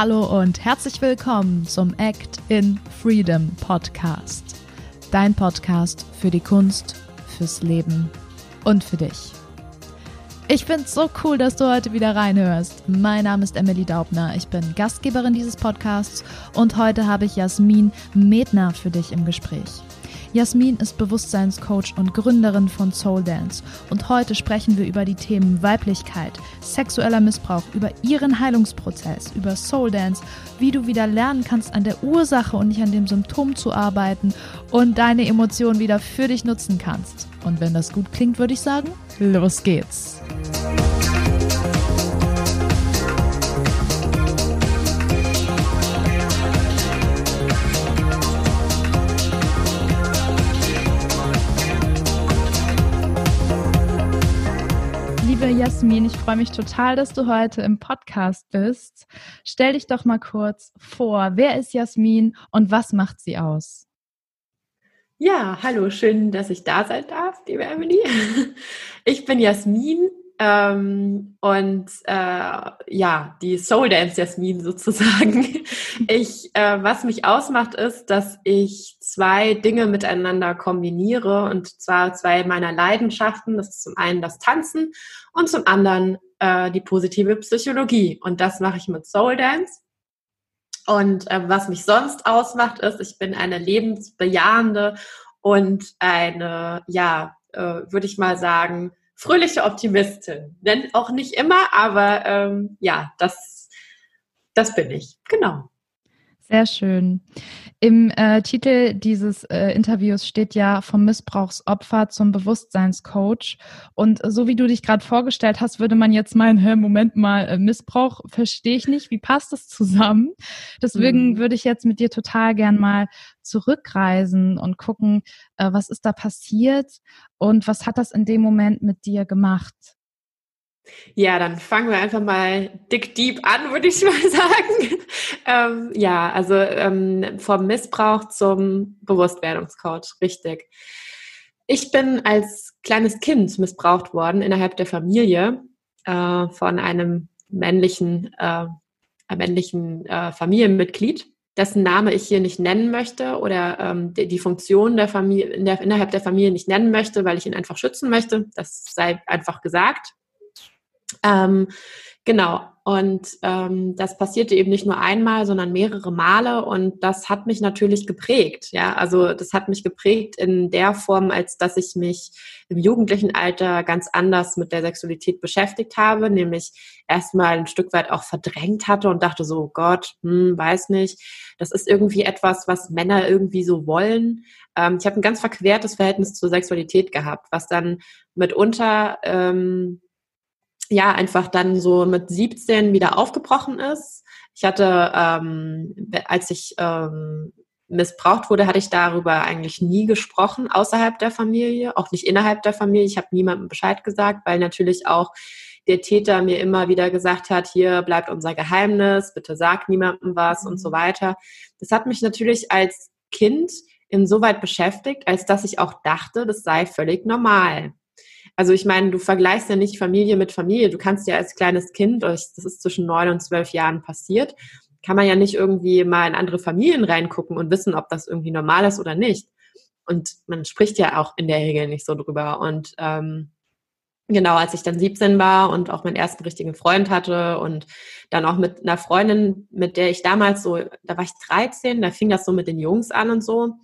Hallo und herzlich willkommen zum Act in Freedom Podcast. Dein Podcast für die Kunst, fürs Leben und für dich. Ich finde es so cool, dass du heute wieder reinhörst. Mein Name ist Emily Daubner. Ich bin Gastgeberin dieses Podcasts und heute habe ich Jasmin Medner für dich im Gespräch. Jasmin ist Bewusstseinscoach und Gründerin von Soul Dance und heute sprechen wir über die Themen Weiblichkeit, sexueller Missbrauch, über ihren Heilungsprozess, über Soul Dance, wie du wieder lernen kannst, an der Ursache und nicht an dem Symptom zu arbeiten und deine Emotionen wieder für dich nutzen kannst. Und wenn das gut klingt, würde ich sagen, los geht's. Jasmin, ich freue mich total, dass du heute im Podcast bist. Stell dich doch mal kurz vor. Wer ist Jasmin und was macht sie aus? Ja, hallo, schön, dass ich da sein darf, liebe Emily. Ich bin Jasmin, ähm, und äh, ja, die Soul Dance Jasmin sozusagen. Ich, äh, was mich ausmacht, ist, dass ich zwei Dinge miteinander kombiniere und zwar zwei meiner Leidenschaften. Das ist zum einen das Tanzen und zum anderen äh, die positive Psychologie. Und das mache ich mit Soul Dance. Und äh, was mich sonst ausmacht, ist, ich bin eine lebensbejahende und eine, ja, äh, würde ich mal sagen, fröhliche Optimistin. Denn auch nicht immer, aber ähm, ja, das, das bin ich. Genau. Sehr schön. Im äh, Titel dieses äh, Interviews steht ja vom Missbrauchsopfer zum Bewusstseinscoach. Und so wie du dich gerade vorgestellt hast, würde man jetzt meinen, hä, Moment mal, äh, Missbrauch verstehe ich nicht. Wie passt das zusammen? Deswegen mhm. würde ich jetzt mit dir total gern mal zurückreisen und gucken, äh, was ist da passiert und was hat das in dem Moment mit dir gemacht? Ja, dann fangen wir einfach mal dick deep an, würde ich mal sagen. ähm, ja, also ähm, vom Missbrauch zum Bewusstwerdungscoach, richtig. Ich bin als kleines Kind missbraucht worden innerhalb der Familie äh, von einem männlichen, äh, männlichen äh, Familienmitglied, dessen Name ich hier nicht nennen möchte oder ähm, die, die, Funktion der Familie in der, innerhalb der Familie nicht nennen möchte, weil ich ihn einfach schützen möchte. Das sei einfach gesagt. Ähm, genau. Und ähm, das passierte eben nicht nur einmal, sondern mehrere Male. Und das hat mich natürlich geprägt. Ja, also das hat mich geprägt in der Form, als dass ich mich im jugendlichen Alter ganz anders mit der Sexualität beschäftigt habe, nämlich erstmal ein Stück weit auch verdrängt hatte und dachte so, oh Gott, hm, weiß nicht. Das ist irgendwie etwas, was Männer irgendwie so wollen. Ähm, ich habe ein ganz verquertes Verhältnis zur Sexualität gehabt, was dann mitunter ähm, ja einfach dann so mit 17 wieder aufgebrochen ist. Ich hatte, ähm, als ich ähm, missbraucht wurde, hatte ich darüber eigentlich nie gesprochen außerhalb der Familie, auch nicht innerhalb der Familie. Ich habe niemandem Bescheid gesagt, weil natürlich auch der Täter mir immer wieder gesagt hat, hier bleibt unser Geheimnis, bitte sag niemandem was und so mhm. weiter. Das hat mich natürlich als Kind insoweit beschäftigt, als dass ich auch dachte, das sei völlig normal. Also ich meine, du vergleichst ja nicht Familie mit Familie. Du kannst ja als kleines Kind, das ist zwischen neun und zwölf Jahren passiert, kann man ja nicht irgendwie mal in andere Familien reingucken und wissen, ob das irgendwie normal ist oder nicht. Und man spricht ja auch in der Regel nicht so drüber. Und ähm, genau, als ich dann 17 war und auch meinen ersten richtigen Freund hatte und dann auch mit einer Freundin, mit der ich damals so, da war ich 13, da fing das so mit den Jungs an und so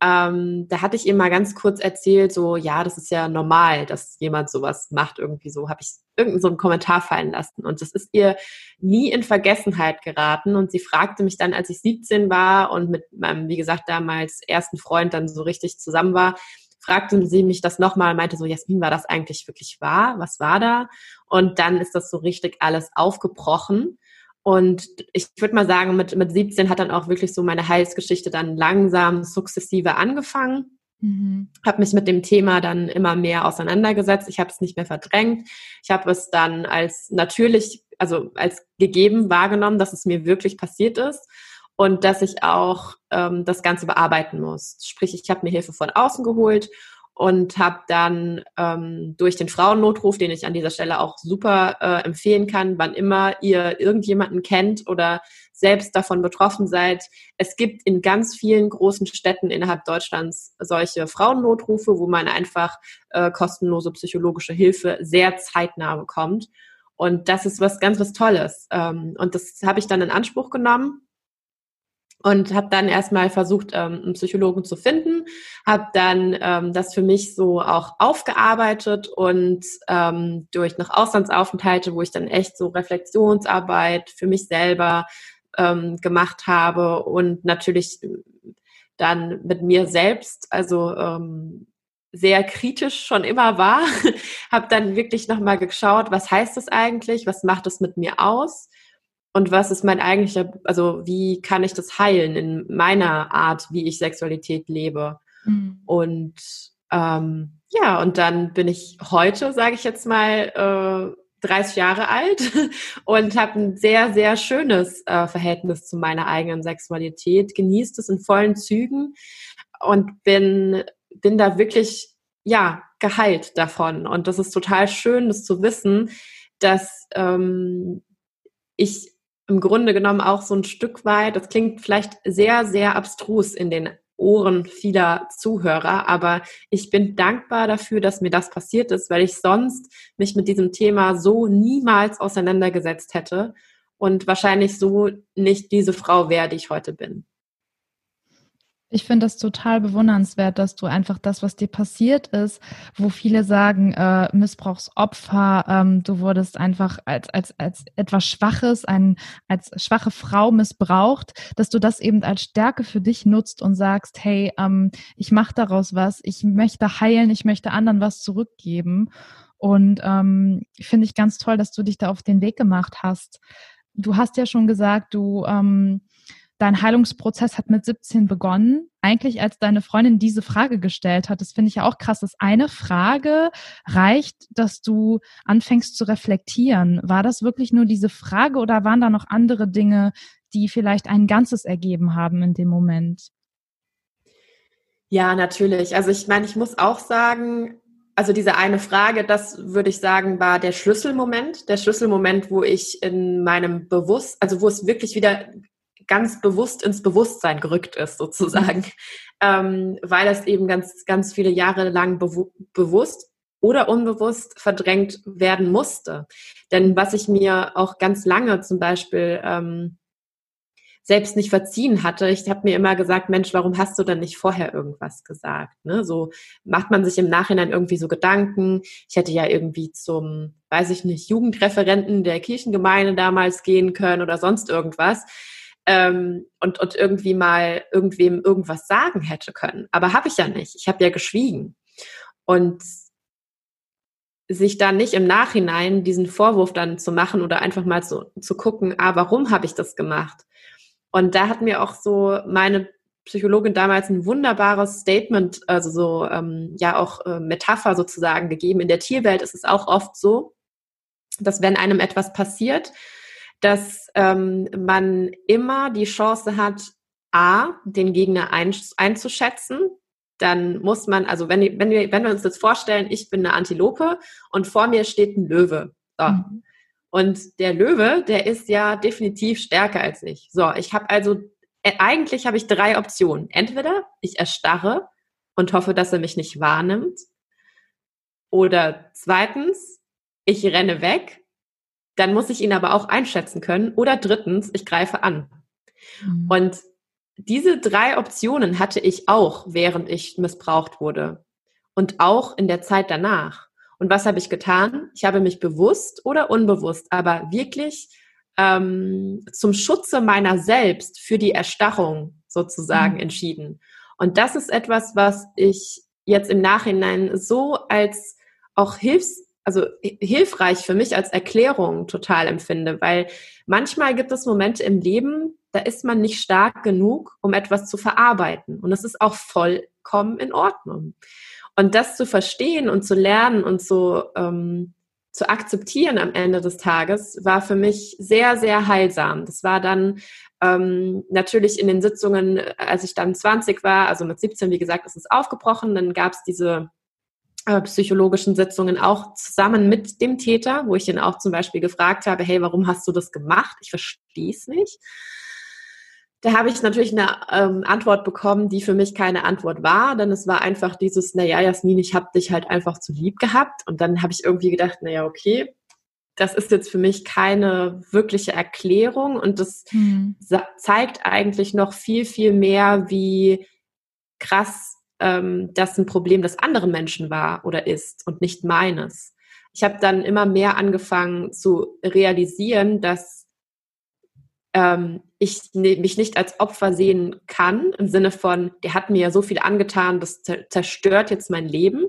ähm, da hatte ich ihm mal ganz kurz erzählt, so, ja, das ist ja normal, dass jemand sowas macht, irgendwie so, habe ich irgendeinen so einen Kommentar fallen lassen. Und das ist ihr nie in Vergessenheit geraten. Und sie fragte mich dann, als ich 17 war und mit meinem, wie gesagt, damals ersten Freund dann so richtig zusammen war, fragte sie mich das nochmal, meinte so, Jasmin, war das eigentlich wirklich wahr? Was war da? Und dann ist das so richtig alles aufgebrochen. Und ich würde mal sagen, mit, mit 17 hat dann auch wirklich so meine Heilsgeschichte dann langsam, sukzessive angefangen. Mhm. Habe mich mit dem Thema dann immer mehr auseinandergesetzt. Ich habe es nicht mehr verdrängt. Ich habe es dann als natürlich, also als gegeben wahrgenommen, dass es mir wirklich passiert ist und dass ich auch ähm, das Ganze bearbeiten muss. Sprich, ich habe mir Hilfe von außen geholt und habe dann ähm, durch den Frauennotruf, den ich an dieser Stelle auch super äh, empfehlen kann, wann immer ihr irgendjemanden kennt oder selbst davon betroffen seid. Es gibt in ganz vielen großen Städten innerhalb Deutschlands solche Frauennotrufe, wo man einfach äh, kostenlose psychologische Hilfe sehr zeitnah bekommt. Und das ist was ganz was Tolles. Ähm, und das habe ich dann in Anspruch genommen und habe dann erstmal versucht, ähm, einen Psychologen zu finden, habe dann ähm, das für mich so auch aufgearbeitet und ähm, durch noch Auslandsaufenthalte, wo ich dann echt so Reflexionsarbeit für mich selber ähm, gemacht habe und natürlich dann mit mir selbst, also ähm, sehr kritisch schon immer war, habe dann wirklich nochmal geschaut, was heißt das eigentlich, was macht es mit mir aus und was ist mein eigentlicher, also wie kann ich das heilen in meiner Art, wie ich Sexualität lebe. Mhm. Und ähm, ja, und dann bin ich heute, sage ich jetzt mal, äh, 30 Jahre alt und habe ein sehr, sehr schönes äh, Verhältnis zu meiner eigenen Sexualität, genießt es in vollen Zügen und bin, bin da wirklich, ja, geheilt davon. Und das ist total schön, das zu wissen, dass ähm, ich im Grunde genommen auch so ein Stück weit, das klingt vielleicht sehr, sehr abstrus in den Ohren vieler Zuhörer, aber ich bin dankbar dafür, dass mir das passiert ist, weil ich sonst mich mit diesem Thema so niemals auseinandergesetzt hätte und wahrscheinlich so nicht diese Frau wäre, die ich heute bin. Ich finde das total bewundernswert, dass du einfach das, was dir passiert ist, wo viele sagen, äh, Missbrauchsopfer, ähm, du wurdest einfach als, als, als etwas Schwaches, ein, als schwache Frau missbraucht, dass du das eben als Stärke für dich nutzt und sagst, hey, ähm, ich mache daraus was, ich möchte heilen, ich möchte anderen was zurückgeben. Und ähm, finde ich ganz toll, dass du dich da auf den Weg gemacht hast. Du hast ja schon gesagt, du ähm, dein Heilungsprozess hat mit 17 begonnen. Eigentlich, als deine Freundin diese Frage gestellt hat, das finde ich ja auch krass, dass eine Frage reicht, dass du anfängst zu reflektieren. War das wirklich nur diese Frage oder waren da noch andere Dinge, die vielleicht ein Ganzes ergeben haben in dem Moment? Ja, natürlich. Also ich meine, ich muss auch sagen, also diese eine Frage, das würde ich sagen, war der Schlüsselmoment, der Schlüsselmoment, wo ich in meinem Bewusst, also wo es wirklich wieder ganz bewusst ins Bewusstsein gerückt ist, sozusagen, mhm. ähm, weil es eben ganz, ganz viele Jahre lang bewu bewusst oder unbewusst verdrängt werden musste. Denn was ich mir auch ganz lange zum Beispiel ähm, selbst nicht verziehen hatte. Ich habe mir immer gesagt, Mensch, warum hast du denn nicht vorher irgendwas gesagt? Ne? So macht man sich im Nachhinein irgendwie so Gedanken. Ich hätte ja irgendwie zum, weiß ich nicht, Jugendreferenten der Kirchengemeinde damals gehen können oder sonst irgendwas ähm, und, und irgendwie mal irgendwem irgendwas sagen hätte können. Aber habe ich ja nicht. Ich habe ja geschwiegen. Und sich dann nicht im Nachhinein diesen Vorwurf dann zu machen oder einfach mal so zu gucken, ah, warum habe ich das gemacht? Und da hat mir auch so meine Psychologin damals ein wunderbares Statement, also so ähm, ja auch äh, Metapher sozusagen gegeben. In der Tierwelt ist es auch oft so, dass wenn einem etwas passiert, dass ähm, man immer die Chance hat, A, den Gegner ein, einzuschätzen. Dann muss man, also wenn, wenn, wir, wenn wir uns jetzt vorstellen, ich bin eine Antilope und vor mir steht ein Löwe. So. Mhm. Und der Löwe, der ist ja definitiv stärker als ich. So, ich habe also, äh, eigentlich habe ich drei Optionen. Entweder ich erstarre und hoffe, dass er mich nicht wahrnimmt. Oder zweitens, ich renne weg dann muss ich ihn aber auch einschätzen können. Oder drittens, ich greife an. Mhm. Und diese drei Optionen hatte ich auch, während ich missbraucht wurde. Und auch in der Zeit danach. Und was habe ich getan? Ich habe mich bewusst oder unbewusst, aber wirklich ähm, zum Schutze meiner selbst für die Erstarrung sozusagen mhm. entschieden. Und das ist etwas, was ich jetzt im Nachhinein so als auch Hilfs also hilfreich für mich als Erklärung total empfinde, weil manchmal gibt es Momente im Leben, da ist man nicht stark genug, um etwas zu verarbeiten. Und das ist auch vollkommen in Ordnung. Und das zu verstehen und zu lernen und zu, ähm, zu akzeptieren am Ende des Tages, war für mich sehr, sehr heilsam. Das war dann ähm, natürlich in den Sitzungen, als ich dann 20 war, also mit 17, wie gesagt, ist es aufgebrochen, dann gab es diese äh, psychologischen Sitzungen auch zusammen mit dem Täter, wo ich ihn auch zum Beispiel gefragt habe, hey, warum hast du das gemacht? Ich verstehe es nicht. Da habe ich natürlich eine ähm, Antwort bekommen, die für mich keine Antwort war, denn es war einfach dieses, naja, Jasmin, ich habe dich halt einfach zu lieb gehabt. Und dann habe ich irgendwie gedacht, naja, okay, das ist jetzt für mich keine wirkliche Erklärung und das hm. zeigt eigentlich noch viel, viel mehr, wie krass ähm, das ein Problem des anderen Menschen war oder ist und nicht meines. Ich habe dann immer mehr angefangen zu realisieren, dass ähm, ich ne, mich nicht als Opfer sehen kann, im Sinne von, der hat mir ja so viel angetan, das zerstört jetzt mein Leben,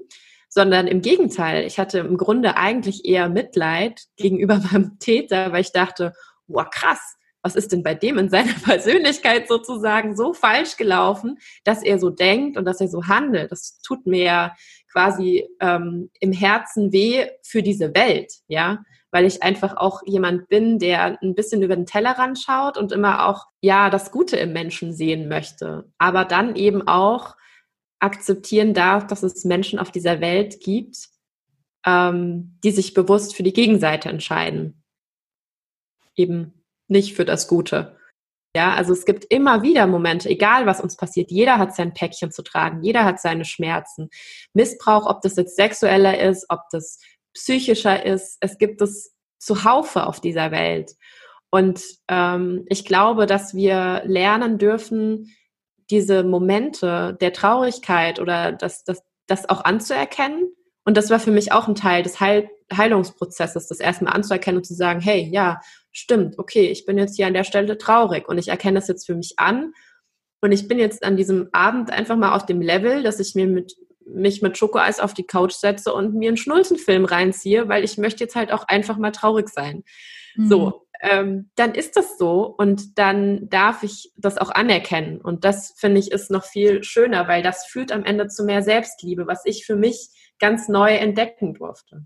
sondern im Gegenteil, ich hatte im Grunde eigentlich eher Mitleid gegenüber meinem Täter, weil ich dachte, wow, krass, was ist denn bei dem in seiner Persönlichkeit sozusagen so falsch gelaufen, dass er so denkt und dass er so handelt. Das tut mir quasi ähm, im Herzen weh für diese Welt, ja, weil ich einfach auch jemand bin, der ein bisschen über den Tellerrand schaut und immer auch ja das Gute im Menschen sehen möchte, aber dann eben auch akzeptieren darf, dass es Menschen auf dieser Welt gibt, ähm, die sich bewusst für die Gegenseite entscheiden. Eben nicht für das Gute. Ja, also es gibt immer wieder Momente, egal was uns passiert, jeder hat sein Päckchen zu tragen, jeder hat seine Schmerzen. Missbrauch, ob das jetzt sexueller ist, ob das psychischer ist, es gibt es zuhaufe auf dieser Welt. Und ähm, ich glaube, dass wir lernen dürfen, diese Momente der Traurigkeit oder das, das, das auch anzuerkennen. Und das war für mich auch ein Teil des Heil Heilungsprozesses, das erstmal anzuerkennen und zu sagen, hey, ja, stimmt, okay, ich bin jetzt hier an der Stelle traurig und ich erkenne das jetzt für mich an. Und ich bin jetzt an diesem Abend einfach mal auf dem Level, dass ich mir mit, mich mit Schokoeis auf die Couch setze und mir einen Schnulzenfilm reinziehe, weil ich möchte jetzt halt auch einfach mal traurig sein. Mhm. So, ähm, dann ist das so und dann darf ich das auch anerkennen. Und das finde ich ist noch viel schöner, weil das führt am Ende zu mehr Selbstliebe, was ich für mich ganz neu entdecken durfte.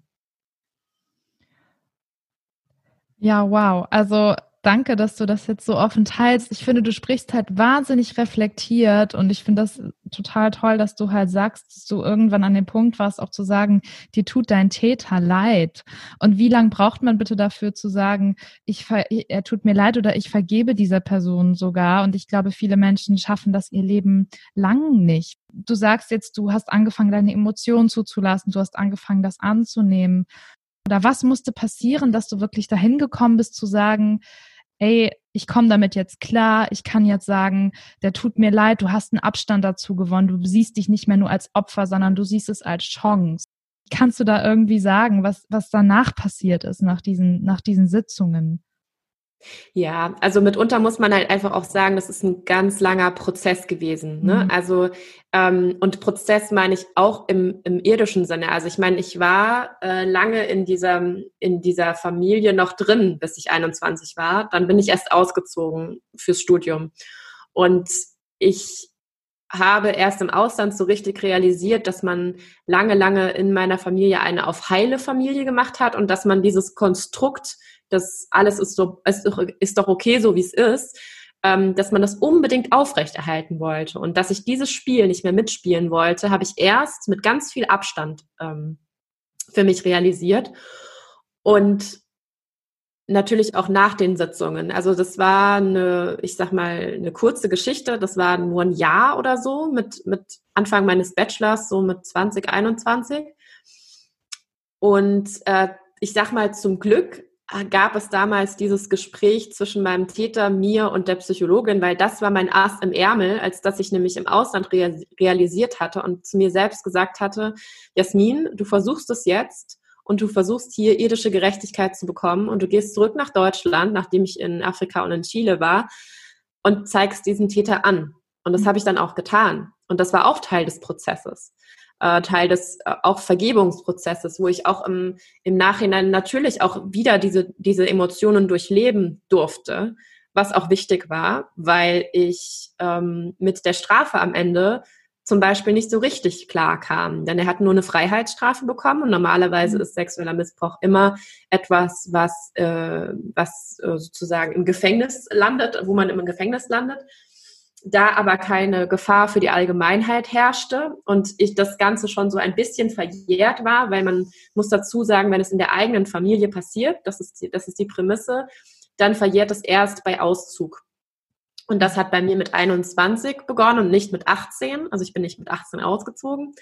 Ja, wow. Also danke, dass du das jetzt so offen teilst. Ich finde, du sprichst halt wahnsinnig reflektiert und ich finde das total toll, dass du halt sagst, dass du irgendwann an dem Punkt warst, auch zu sagen, dir tut dein Täter leid. Und wie lange braucht man bitte dafür zu sagen, ich er tut mir leid oder ich vergebe dieser Person sogar? Und ich glaube, viele Menschen schaffen das ihr Leben lang nicht. Du sagst jetzt, du hast angefangen, deine Emotionen zuzulassen, du hast angefangen, das anzunehmen. Oder was musste passieren, dass du wirklich dahin gekommen bist zu sagen, ey, ich komme damit jetzt klar, ich kann jetzt sagen, der tut mir leid, du hast einen Abstand dazu gewonnen, du siehst dich nicht mehr nur als Opfer, sondern du siehst es als Chance. Kannst du da irgendwie sagen, was, was danach passiert ist, nach diesen, nach diesen Sitzungen? Ja, also mitunter muss man halt einfach auch sagen, das ist ein ganz langer Prozess gewesen. Ne? Mhm. Also ähm, und Prozess meine ich auch im, im irdischen Sinne. Also ich meine, ich war äh, lange in dieser in dieser Familie noch drin, bis ich 21 war. Dann bin ich erst ausgezogen fürs Studium und ich habe erst im Ausland so richtig realisiert, dass man lange, lange in meiner Familie eine auf heile Familie gemacht hat und dass man dieses Konstrukt das alles ist, so, ist, doch, ist doch okay, so wie es ist, ähm, dass man das unbedingt aufrechterhalten wollte. Und dass ich dieses Spiel nicht mehr mitspielen wollte, habe ich erst mit ganz viel Abstand ähm, für mich realisiert. Und natürlich auch nach den Sitzungen. Also das war eine, ich sag mal, eine kurze Geschichte. Das war nur ein Jahr oder so mit, mit Anfang meines Bachelors, so mit 2021. Und äh, ich sag mal, zum Glück gab es damals dieses Gespräch zwischen meinem Täter, mir und der Psychologin, weil das war mein Ass im Ärmel, als dass ich nämlich im Ausland realisiert hatte und zu mir selbst gesagt hatte, Jasmin, du versuchst es jetzt und du versuchst hier irdische Gerechtigkeit zu bekommen und du gehst zurück nach Deutschland, nachdem ich in Afrika und in Chile war und zeigst diesen Täter an. Und das mhm. habe ich dann auch getan. Und das war auch Teil des Prozesses äh, Teil des äh, auch Vergebungsprozesses, wo ich auch im, im Nachhinein natürlich auch wieder diese, diese Emotionen durchleben durfte, was auch wichtig war, weil ich ähm, mit der Strafe am Ende zum Beispiel nicht so richtig klar kam. Denn er hat nur eine Freiheitsstrafe bekommen und normalerweise mhm. ist sexueller Missbrauch immer etwas, was, äh, was äh, sozusagen im Gefängnis landet, wo man im Gefängnis landet. Da aber keine Gefahr für die Allgemeinheit herrschte und ich das Ganze schon so ein bisschen verjährt war, weil man muss dazu sagen, wenn es in der eigenen Familie passiert, das ist die, das ist die Prämisse, dann verjährt es erst bei Auszug. Und das hat bei mir mit 21 begonnen und nicht mit 18. Also ich bin nicht mit 18 ausgezogen.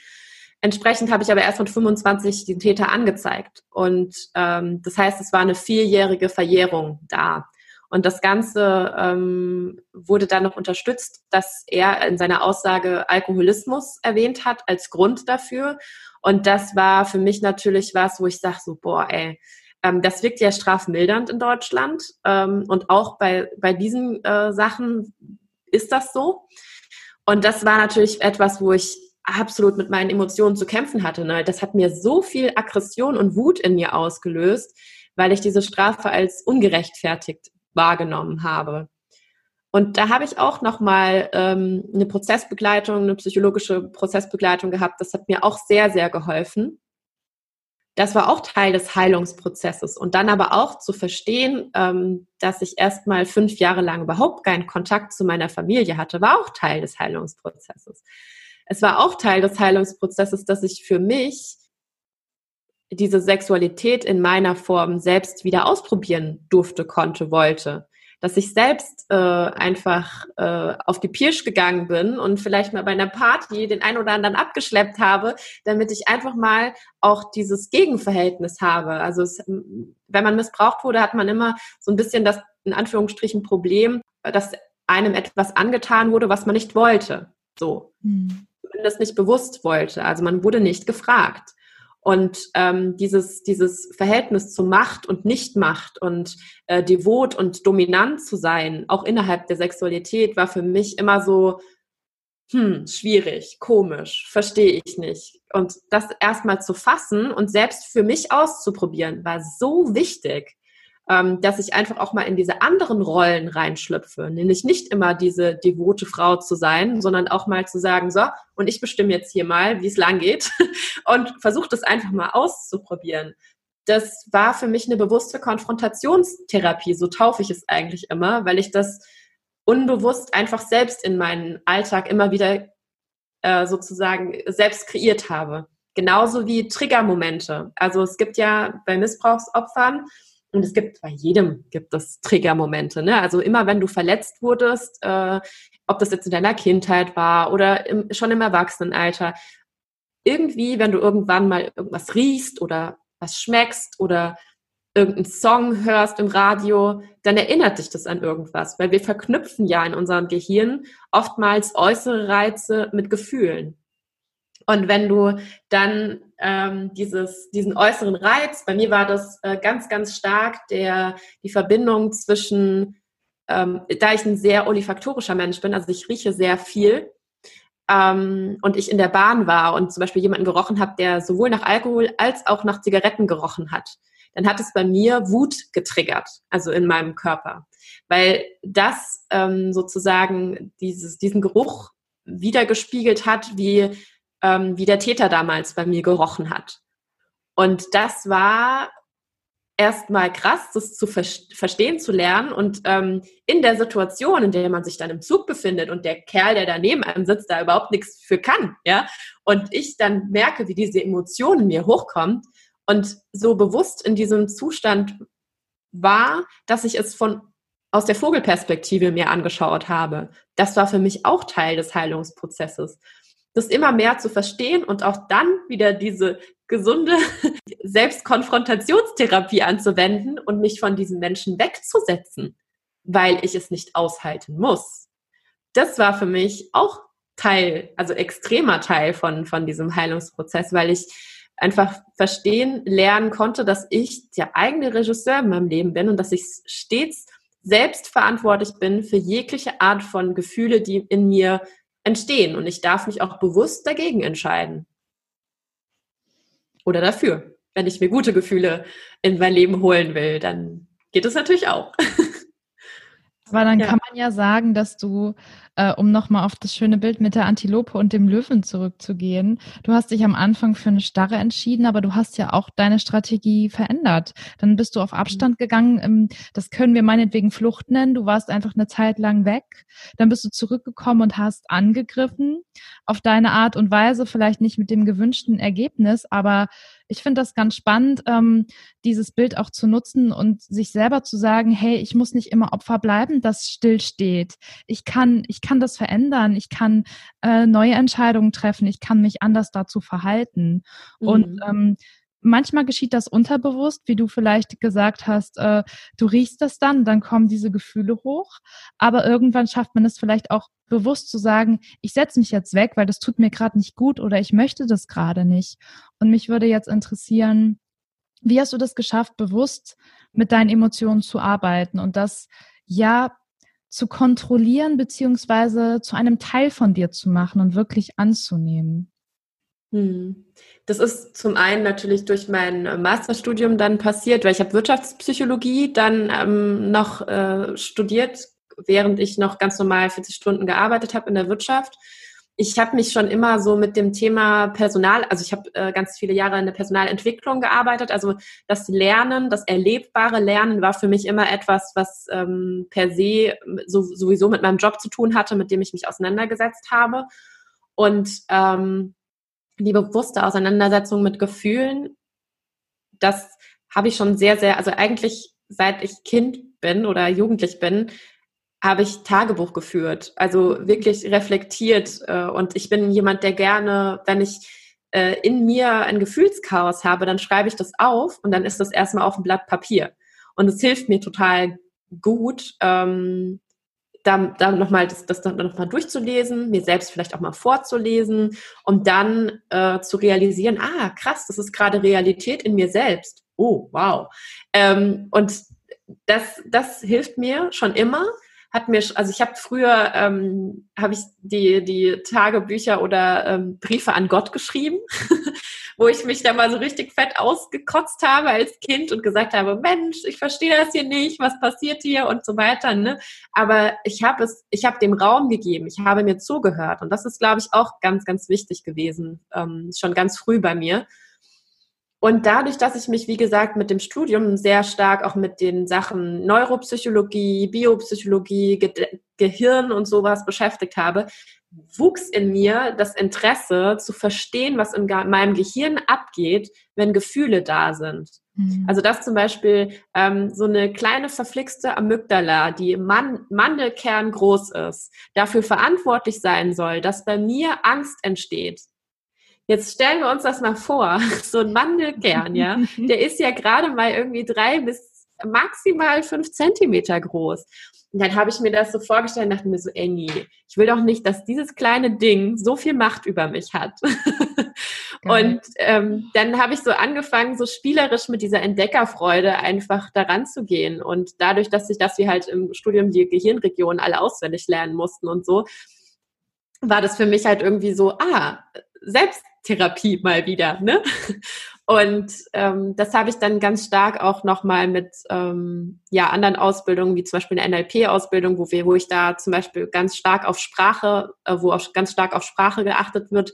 Entsprechend habe ich aber erst mit 25 den Täter angezeigt. Und ähm, das heißt, es war eine vierjährige Verjährung da. Und das Ganze ähm, wurde dann noch unterstützt, dass er in seiner Aussage Alkoholismus erwähnt hat als Grund dafür. Und das war für mich natürlich was, wo ich sage so, boah, ey, ähm, das wirkt ja strafmildernd in Deutschland. Ähm, und auch bei, bei diesen äh, Sachen ist das so. Und das war natürlich etwas, wo ich absolut mit meinen Emotionen zu kämpfen hatte. Ne? Das hat mir so viel Aggression und Wut in mir ausgelöst, weil ich diese Strafe als ungerechtfertigt wahrgenommen habe. Und da habe ich auch nochmal ähm, eine Prozessbegleitung, eine psychologische Prozessbegleitung gehabt. Das hat mir auch sehr, sehr geholfen. Das war auch Teil des Heilungsprozesses. Und dann aber auch zu verstehen, ähm, dass ich erst mal fünf Jahre lang überhaupt keinen Kontakt zu meiner Familie hatte, war auch Teil des Heilungsprozesses. Es war auch Teil des Heilungsprozesses, dass ich für mich diese Sexualität in meiner Form selbst wieder ausprobieren durfte, konnte, wollte. Dass ich selbst äh, einfach äh, auf die Pirsch gegangen bin und vielleicht mal bei einer Party den einen oder anderen abgeschleppt habe, damit ich einfach mal auch dieses Gegenverhältnis habe. Also es, wenn man missbraucht wurde, hat man immer so ein bisschen das in Anführungsstrichen Problem, dass einem etwas angetan wurde, was man nicht wollte. So. Hm. Das nicht bewusst wollte. Also man wurde nicht gefragt. Und ähm, dieses, dieses Verhältnis zu Macht und Nichtmacht und äh, devot und dominant zu sein, auch innerhalb der Sexualität, war für mich immer so, hm, schwierig, komisch, verstehe ich nicht. Und das erstmal zu fassen und selbst für mich auszuprobieren, war so wichtig dass ich einfach auch mal in diese anderen Rollen reinschlüpfe. Nämlich nicht immer diese devote Frau zu sein, sondern auch mal zu sagen, so, und ich bestimme jetzt hier mal, wie es lang geht und versuche das einfach mal auszuprobieren. Das war für mich eine bewusste Konfrontationstherapie, so taufe ich es eigentlich immer, weil ich das unbewusst einfach selbst in meinen Alltag immer wieder äh, sozusagen selbst kreiert habe. Genauso wie Triggermomente. Also es gibt ja bei Missbrauchsopfern und es gibt bei jedem gibt es Triggermomente. Ne? Also immer wenn du verletzt wurdest, äh, ob das jetzt in deiner Kindheit war oder im, schon im Erwachsenenalter, irgendwie, wenn du irgendwann mal irgendwas riechst oder was schmeckst oder irgendeinen Song hörst im Radio, dann erinnert dich das an irgendwas, weil wir verknüpfen ja in unserem Gehirn oftmals äußere Reize mit Gefühlen. Und wenn du dann ähm, dieses, diesen äußeren Reiz, bei mir war das äh, ganz, ganz stark der, die Verbindung zwischen, ähm, da ich ein sehr olfaktorischer Mensch bin, also ich rieche sehr viel, ähm, und ich in der Bahn war und zum Beispiel jemanden gerochen habe, der sowohl nach Alkohol als auch nach Zigaretten gerochen hat, dann hat es bei mir Wut getriggert, also in meinem Körper. Weil das ähm, sozusagen dieses, diesen Geruch wiedergespiegelt hat, wie ähm, wie der Täter damals bei mir gerochen hat. Und das war erstmal krass, das zu ver verstehen zu lernen und ähm, in der Situation, in der man sich dann im Zug befindet und der Kerl, der daneben einem sitzt, da überhaupt nichts für kann, ja, und ich dann merke, wie diese Emotionen mir hochkommen und so bewusst in diesem Zustand war, dass ich es von aus der Vogelperspektive mir angeschaut habe. Das war für mich auch Teil des Heilungsprozesses das immer mehr zu verstehen und auch dann wieder diese gesunde Selbstkonfrontationstherapie anzuwenden und mich von diesen Menschen wegzusetzen, weil ich es nicht aushalten muss. Das war für mich auch Teil, also extremer Teil von, von diesem Heilungsprozess, weil ich einfach verstehen, lernen konnte, dass ich der eigene Regisseur in meinem Leben bin und dass ich stets selbst verantwortlich bin für jegliche Art von Gefühle, die in mir entstehen. Und ich darf mich auch bewusst dagegen entscheiden. Oder dafür. Wenn ich mir gute Gefühle in mein Leben holen will, dann geht es natürlich auch. Aber dann ja. kann man ja sagen, dass du, äh, um nochmal auf das schöne Bild mit der Antilope und dem Löwen zurückzugehen, du hast dich am Anfang für eine Starre entschieden, aber du hast ja auch deine Strategie verändert. Dann bist du auf Abstand gegangen. Ähm, das können wir meinetwegen Flucht nennen. Du warst einfach eine Zeit lang weg. Dann bist du zurückgekommen und hast angegriffen auf deine Art und Weise, vielleicht nicht mit dem gewünschten Ergebnis, aber ich finde das ganz spannend, ähm, dieses Bild auch zu nutzen und sich selber zu sagen, hey, ich muss nicht immer Opfer bleiben, das stillsteht. Ich kann, ich kann das verändern, ich kann äh, neue Entscheidungen treffen, ich kann mich anders dazu verhalten. Mhm. Und ähm, manchmal geschieht das unterbewusst, wie du vielleicht gesagt hast, äh, du riechst das dann, dann kommen diese Gefühle hoch, aber irgendwann schafft man es vielleicht auch bewusst zu sagen, ich setze mich jetzt weg, weil das tut mir gerade nicht gut oder ich möchte das gerade nicht. Und mich würde jetzt interessieren, wie hast du das geschafft, bewusst mit deinen Emotionen zu arbeiten und das ja zu kontrollieren beziehungsweise zu einem Teil von dir zu machen und wirklich anzunehmen? Hm. Das ist zum einen natürlich durch mein Masterstudium dann passiert, weil ich habe Wirtschaftspsychologie dann ähm, noch äh, studiert, während ich noch ganz normal 40 Stunden gearbeitet habe in der Wirtschaft. Ich habe mich schon immer so mit dem Thema Personal, also ich habe äh, ganz viele Jahre in der Personalentwicklung gearbeitet. Also das Lernen, das erlebbare Lernen war für mich immer etwas, was ähm, per se so, sowieso mit meinem Job zu tun hatte, mit dem ich mich auseinandergesetzt habe. Und ähm, die bewusste Auseinandersetzung mit Gefühlen, das habe ich schon sehr, sehr, also eigentlich seit ich Kind bin oder jugendlich bin, habe ich Tagebuch geführt, also wirklich reflektiert. Äh, und ich bin jemand, der gerne, wenn ich äh, in mir ein Gefühlschaos habe, dann schreibe ich das auf und dann ist das erstmal auf dem Blatt Papier. Und es hilft mir total gut, ähm, da, da nochmal das, das nochmal durchzulesen, mir selbst vielleicht auch mal vorzulesen und dann äh, zu realisieren, ah, krass, das ist gerade Realität in mir selbst. Oh, wow. Ähm, und das, das hilft mir schon immer. Hat mir, also ich habe früher, ähm, habe ich die, die Tagebücher oder ähm, Briefe an Gott geschrieben. wo ich mich da mal so richtig fett ausgekotzt habe als Kind und gesagt habe, Mensch, ich verstehe das hier nicht, was passiert hier und so weiter. Ne? Aber ich habe es, ich habe dem Raum gegeben, ich habe mir zugehört und das ist, glaube ich, auch ganz, ganz wichtig gewesen, ähm, schon ganz früh bei mir. Und dadurch, dass ich mich, wie gesagt, mit dem Studium sehr stark auch mit den Sachen Neuropsychologie, Biopsychologie, Ge Gehirn und sowas beschäftigt habe, wuchs in mir das Interesse zu verstehen, was in meinem Gehirn abgeht, wenn Gefühle da sind. Mhm. Also dass zum Beispiel ähm, so eine kleine verflixte Amygdala, die Man Mandelkern groß ist, dafür verantwortlich sein soll, dass bei mir Angst entsteht. Jetzt stellen wir uns das mal vor, so ein Mandelkern, ja, der ist ja gerade mal irgendwie drei bis maximal fünf Zentimeter groß. Und dann habe ich mir das so vorgestellt und dachte mir so, ey, nee, ich will doch nicht, dass dieses kleine Ding so viel Macht über mich hat. und ähm, dann habe ich so angefangen, so spielerisch mit dieser Entdeckerfreude einfach daran zu gehen. Und dadurch, dass ich, dass wir halt im Studium die Gehirnregionen alle auswendig lernen mussten und so, war das für mich halt irgendwie so, ah, Selbsttherapie mal wieder, ne? Und ähm, das habe ich dann ganz stark auch nochmal mit ähm, ja, anderen Ausbildungen, wie zum Beispiel eine NLP-Ausbildung, wo, wir, wo ich da zum Beispiel ganz stark auf Sprache, äh, wo auch ganz stark auf Sprache geachtet wird.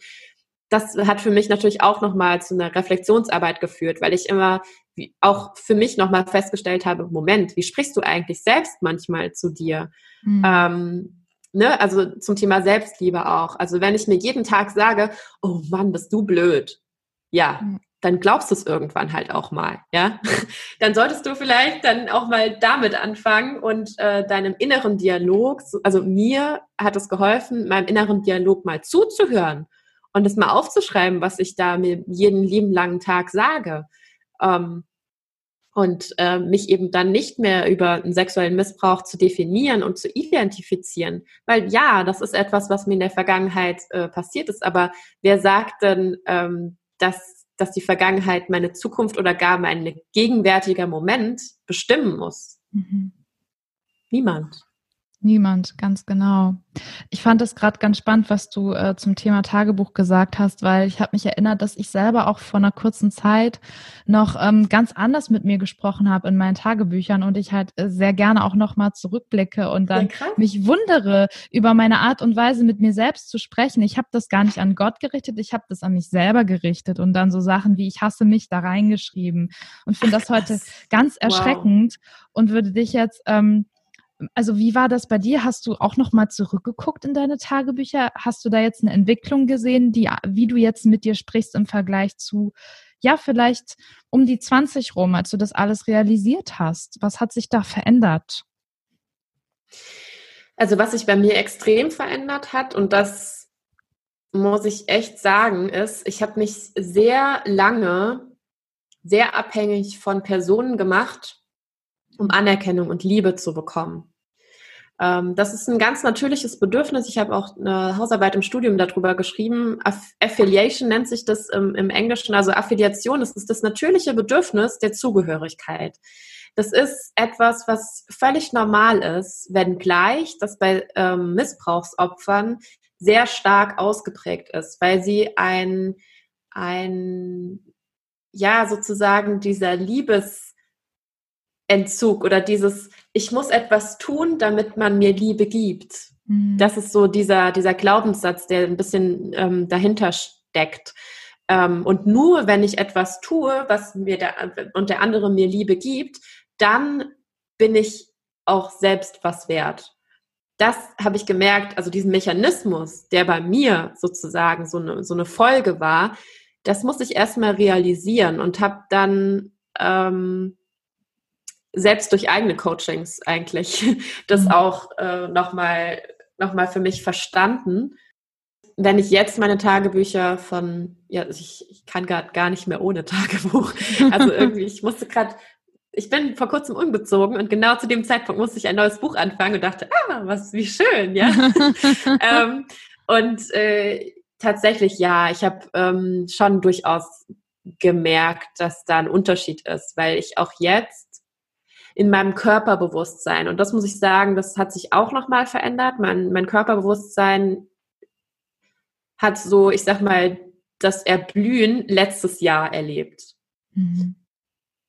Das hat für mich natürlich auch nochmal zu einer Reflexionsarbeit geführt, weil ich immer auch für mich nochmal festgestellt habe, Moment, wie sprichst du eigentlich selbst manchmal zu dir? Mhm. Ähm, ne, also zum Thema Selbstliebe auch. Also wenn ich mir jeden Tag sage, oh Mann, bist du blöd. Ja, mhm dann glaubst du es irgendwann halt auch mal, ja. Dann solltest du vielleicht dann auch mal damit anfangen und äh, deinem inneren Dialog, also mir hat es geholfen, meinem inneren Dialog mal zuzuhören und es mal aufzuschreiben, was ich da mir jeden lieben langen Tag sage. Ähm, und äh, mich eben dann nicht mehr über einen sexuellen Missbrauch zu definieren und zu identifizieren. Weil ja, das ist etwas, was mir in der Vergangenheit äh, passiert ist, aber wer sagt denn, ähm, dass dass die Vergangenheit meine Zukunft oder gar mein gegenwärtiger Moment bestimmen muss. Mhm. Niemand. Niemand, ganz genau. Ich fand es gerade ganz spannend, was du äh, zum Thema Tagebuch gesagt hast, weil ich habe mich erinnert, dass ich selber auch vor einer kurzen Zeit noch ähm, ganz anders mit mir gesprochen habe in meinen Tagebüchern und ich halt äh, sehr gerne auch nochmal zurückblicke und dann ja, mich wundere über meine Art und Weise mit mir selbst zu sprechen. Ich habe das gar nicht an Gott gerichtet, ich habe das an mich selber gerichtet und dann so Sachen wie ich hasse mich da reingeschrieben und finde das heute ganz erschreckend wow. und würde dich jetzt ähm, also wie war das bei dir? Hast du auch noch mal zurückgeguckt in deine Tagebücher? Hast du da jetzt eine Entwicklung gesehen, die, wie du jetzt mit dir sprichst im Vergleich zu, ja, vielleicht um die 20 rum, als du das alles realisiert hast? Was hat sich da verändert? Also was sich bei mir extrem verändert hat und das muss ich echt sagen, ist, ich habe mich sehr lange sehr abhängig von Personen gemacht, um Anerkennung und Liebe zu bekommen. Ähm, das ist ein ganz natürliches Bedürfnis. Ich habe auch eine Hausarbeit im Studium darüber geschrieben. Aff Affiliation nennt sich das im, im Englischen, also Affiliation. Das ist das natürliche Bedürfnis der Zugehörigkeit. Das ist etwas, was völlig normal ist, wenngleich das bei ähm, Missbrauchsopfern sehr stark ausgeprägt ist, weil sie ein, ein, ja, sozusagen dieser Liebes, Entzug oder dieses, ich muss etwas tun, damit man mir Liebe gibt. Mhm. Das ist so dieser, dieser Glaubenssatz, der ein bisschen ähm, dahinter steckt. Ähm, und nur wenn ich etwas tue, was mir der, und der andere mir Liebe gibt, dann bin ich auch selbst was wert. Das habe ich gemerkt, also diesen Mechanismus, der bei mir sozusagen so eine, so eine Folge war, das muss ich erstmal realisieren und habe dann ähm, selbst durch eigene Coachings eigentlich das mhm. auch äh, nochmal noch mal für mich verstanden. Wenn ich jetzt meine Tagebücher von, ja, also ich, ich kann gerade gar nicht mehr ohne Tagebuch. Also irgendwie, ich musste gerade, ich bin vor kurzem umgezogen und genau zu dem Zeitpunkt musste ich ein neues Buch anfangen und dachte, ah, was, wie schön, ja. ähm, und äh, tatsächlich, ja, ich habe ähm, schon durchaus gemerkt, dass da ein Unterschied ist, weil ich auch jetzt in meinem Körperbewusstsein. Und das muss ich sagen, das hat sich auch nochmal verändert. Mein, mein Körperbewusstsein hat so, ich sag mal, das Erblühen letztes Jahr erlebt. Mhm.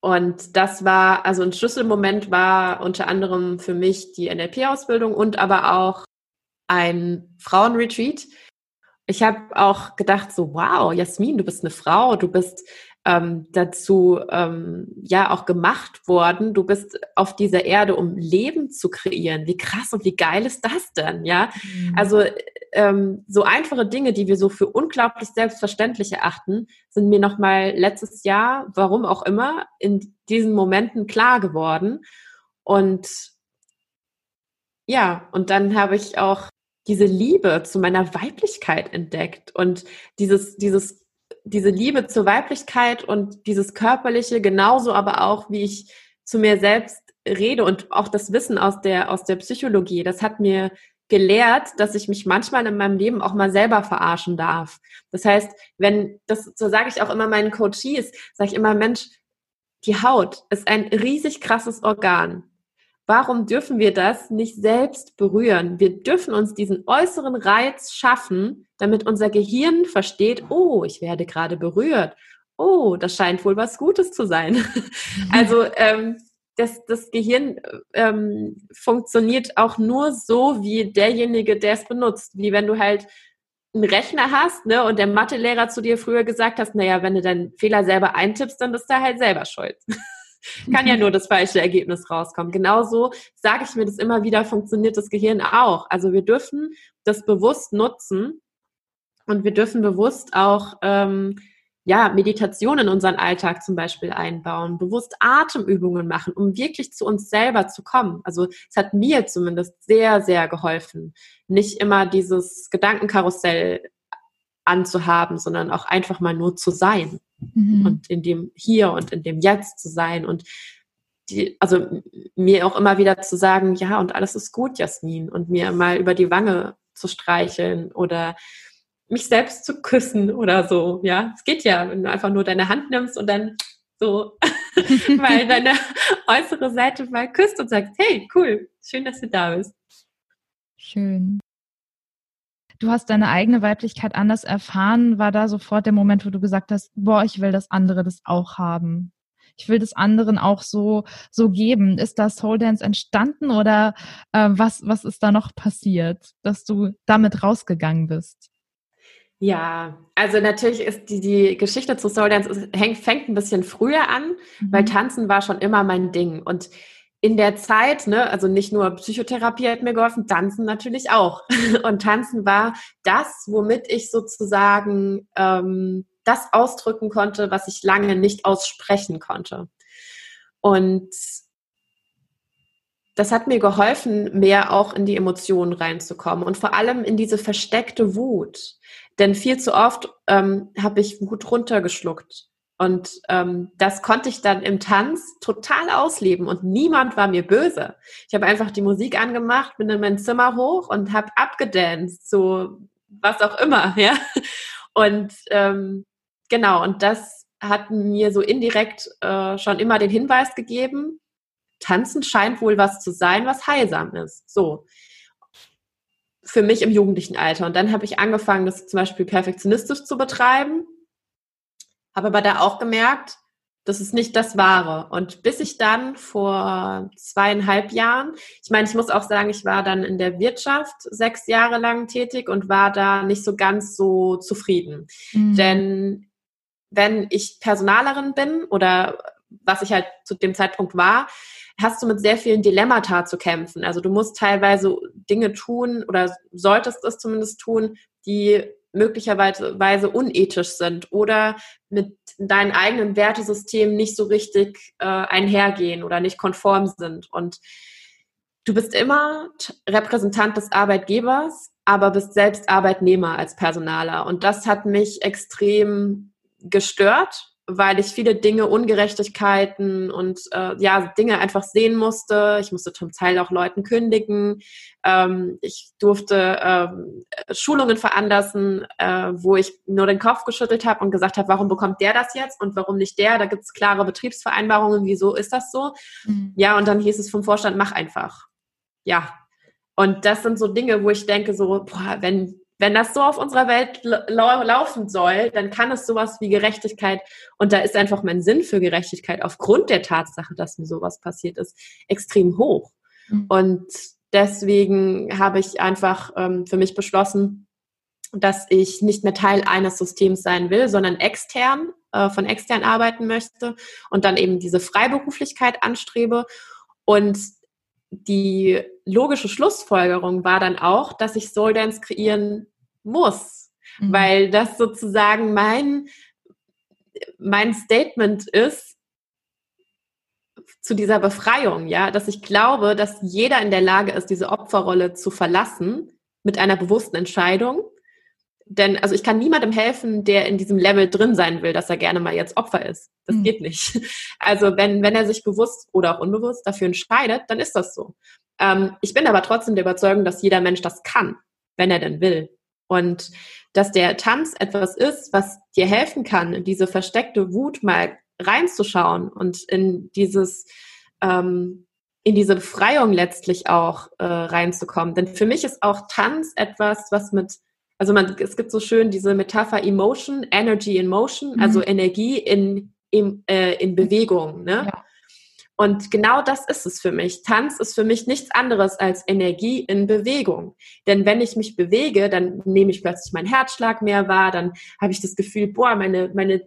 Und das war, also ein Schlüsselmoment war unter anderem für mich die NLP-Ausbildung und aber auch ein Frauenretreat. Ich habe auch gedacht, so, wow, Jasmin, du bist eine Frau, du bist ähm, dazu ähm, ja auch gemacht worden. Du bist auf dieser Erde, um Leben zu kreieren. Wie krass und wie geil ist das denn? Ja, mhm. also ähm, so einfache Dinge, die wir so für unglaublich selbstverständlich erachten, sind mir noch mal letztes Jahr, warum auch immer, in diesen Momenten klar geworden. Und ja, und dann habe ich auch diese Liebe zu meiner Weiblichkeit entdeckt und dieses, dieses diese Liebe zur Weiblichkeit und dieses Körperliche, genauso aber auch, wie ich zu mir selbst rede und auch das Wissen aus der, aus der Psychologie, das hat mir gelehrt, dass ich mich manchmal in meinem Leben auch mal selber verarschen darf. Das heißt, wenn, das, so sage ich auch immer meinen Coaches, sage ich immer, Mensch, die Haut ist ein riesig krasses Organ. Warum dürfen wir das nicht selbst berühren? Wir dürfen uns diesen äußeren Reiz schaffen, damit unser Gehirn versteht, oh, ich werde gerade berührt. Oh, das scheint wohl was Gutes zu sein. also ähm, das, das Gehirn ähm, funktioniert auch nur so, wie derjenige, der es benutzt. Wie wenn du halt einen Rechner hast ne, und der Mathelehrer zu dir früher gesagt hast, naja, wenn du deinen Fehler selber eintippst, dann bist du halt selber schuld. kann ja nur das falsche Ergebnis rauskommen. Genauso sage ich mir das immer wieder, funktioniert das Gehirn auch. Also wir dürfen das bewusst nutzen und wir dürfen bewusst auch ähm, ja, Meditation in unseren Alltag zum Beispiel einbauen, bewusst Atemübungen machen, um wirklich zu uns selber zu kommen. Also es hat mir zumindest sehr, sehr geholfen, nicht immer dieses Gedankenkarussell anzuhaben, sondern auch einfach mal nur zu sein mhm. und in dem Hier und in dem Jetzt zu sein und die, also mir auch immer wieder zu sagen, ja, und alles ist gut, Jasmin, und mir mal über die Wange zu streicheln oder mich selbst zu küssen oder so, ja. Es geht ja, wenn du einfach nur deine Hand nimmst und dann so mal deine äußere Seite mal küsst und sagst, hey, cool, schön, dass du da bist. Schön. Du hast deine eigene Weiblichkeit anders erfahren. War da sofort der Moment, wo du gesagt hast, boah, ich will, dass andere das auch haben? Ich will das anderen auch so, so geben. Ist das Soul Dance entstanden oder äh, was, was ist da noch passiert, dass du damit rausgegangen bist? Ja, also natürlich ist die, die Geschichte zu Soul Dance hängt, fängt ein bisschen früher an, mhm. weil Tanzen war schon immer mein Ding. Und in der Zeit, ne, also nicht nur Psychotherapie hat mir geholfen, Tanzen natürlich auch. Und Tanzen war das, womit ich sozusagen ähm, das ausdrücken konnte, was ich lange nicht aussprechen konnte. Und das hat mir geholfen, mehr auch in die Emotionen reinzukommen und vor allem in diese versteckte Wut. Denn viel zu oft ähm, habe ich Wut runtergeschluckt. Und ähm, das konnte ich dann im Tanz total ausleben und niemand war mir böse. Ich habe einfach die Musik angemacht, bin in mein Zimmer hoch und habe abgedanced, so was auch immer, ja. Und ähm, genau, und das hat mir so indirekt äh, schon immer den Hinweis gegeben, Tanzen scheint wohl was zu sein, was heilsam ist. So. Für mich im jugendlichen Alter. Und dann habe ich angefangen, das zum Beispiel perfektionistisch zu betreiben habe aber da auch gemerkt, das ist nicht das Wahre. Und bis ich dann vor zweieinhalb Jahren, ich meine, ich muss auch sagen, ich war dann in der Wirtschaft sechs Jahre lang tätig und war da nicht so ganz so zufrieden. Mhm. Denn wenn ich Personalerin bin oder was ich halt zu dem Zeitpunkt war, hast du mit sehr vielen Dilemmata zu kämpfen. Also du musst teilweise Dinge tun oder solltest es zumindest tun, die möglicherweise unethisch sind oder mit deinem eigenen Wertesystem nicht so richtig äh, einhergehen oder nicht konform sind. Und du bist immer Repräsentant des Arbeitgebers, aber bist selbst Arbeitnehmer als Personaler. Und das hat mich extrem gestört weil ich viele Dinge, Ungerechtigkeiten und äh, ja, Dinge einfach sehen musste. Ich musste zum Teil auch Leuten kündigen. Ähm, ich durfte ähm, Schulungen veranlassen, äh, wo ich nur den Kopf geschüttelt habe und gesagt habe, warum bekommt der das jetzt und warum nicht der? Da gibt es klare Betriebsvereinbarungen, wieso ist das so? Mhm. Ja, und dann hieß es vom Vorstand, mach einfach. Ja. Und das sind so Dinge, wo ich denke, so, boah, wenn wenn das so auf unserer Welt lau laufen soll, dann kann es sowas wie Gerechtigkeit, und da ist einfach mein Sinn für Gerechtigkeit aufgrund der Tatsache, dass mir sowas passiert ist, extrem hoch. Mhm. Und deswegen habe ich einfach ähm, für mich beschlossen, dass ich nicht mehr Teil eines Systems sein will, sondern extern, äh, von extern arbeiten möchte und dann eben diese Freiberuflichkeit anstrebe. Und die logische Schlussfolgerung war dann auch, dass ich Soul Dance kreieren muss, mhm. weil das sozusagen mein, mein Statement ist zu dieser Befreiung, ja, dass ich glaube, dass jeder in der Lage ist, diese Opferrolle zu verlassen mit einer bewussten Entscheidung denn also ich kann niemandem helfen, der in diesem Level drin sein will, dass er gerne mal jetzt Opfer ist. Das mhm. geht nicht. Also wenn, wenn er sich bewusst oder auch unbewusst dafür entscheidet, dann ist das so. Ähm, ich bin aber trotzdem der Überzeugung, dass jeder Mensch das kann, wenn er denn will. Und dass der Tanz etwas ist, was dir helfen kann, in diese versteckte Wut mal reinzuschauen und in dieses ähm, in diese Befreiung letztlich auch äh, reinzukommen. Denn für mich ist auch Tanz etwas, was mit also man, es gibt so schön diese Metapher Emotion, Energy in Motion, mhm. also Energie in, in, äh, in Bewegung. Ne? Ja. Und genau das ist es für mich. Tanz ist für mich nichts anderes als Energie in Bewegung. Denn wenn ich mich bewege, dann nehme ich plötzlich meinen Herzschlag mehr wahr, dann habe ich das Gefühl, boah, meine, meine,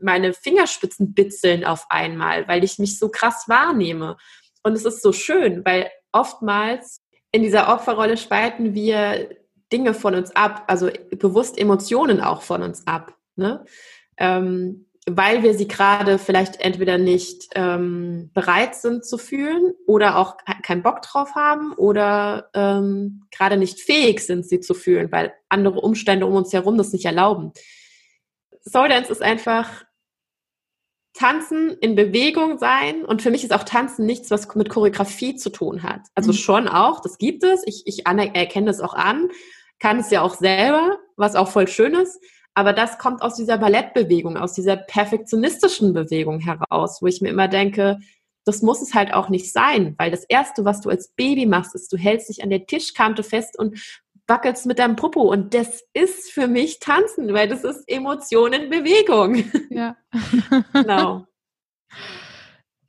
meine Fingerspitzen bitzeln auf einmal, weil ich mich so krass wahrnehme. Und es ist so schön, weil oftmals in dieser Opferrolle spalten wir Dinge von uns ab, also bewusst Emotionen auch von uns ab, ne? Ähm, weil wir sie gerade vielleicht entweder nicht ähm, bereit sind zu fühlen oder auch keinen Bock drauf haben oder ähm, gerade nicht fähig sind, sie zu fühlen, weil andere Umstände um uns herum das nicht erlauben. Soul Dance ist einfach Tanzen in Bewegung sein und für mich ist auch Tanzen nichts, was mit Choreografie zu tun hat. Also mhm. schon auch, das gibt es, ich, ich erkenne das auch an, kann es ja auch selber, was auch voll schön ist. Aber das kommt aus dieser Ballettbewegung, aus dieser perfektionistischen Bewegung heraus, wo ich mir immer denke, das muss es halt auch nicht sein, weil das Erste, was du als Baby machst, ist, du hältst dich an der Tischkante fest und wackelst mit deinem Popo. Und das ist für mich Tanzen, weil das ist Emotion in Bewegung. Ja. genau.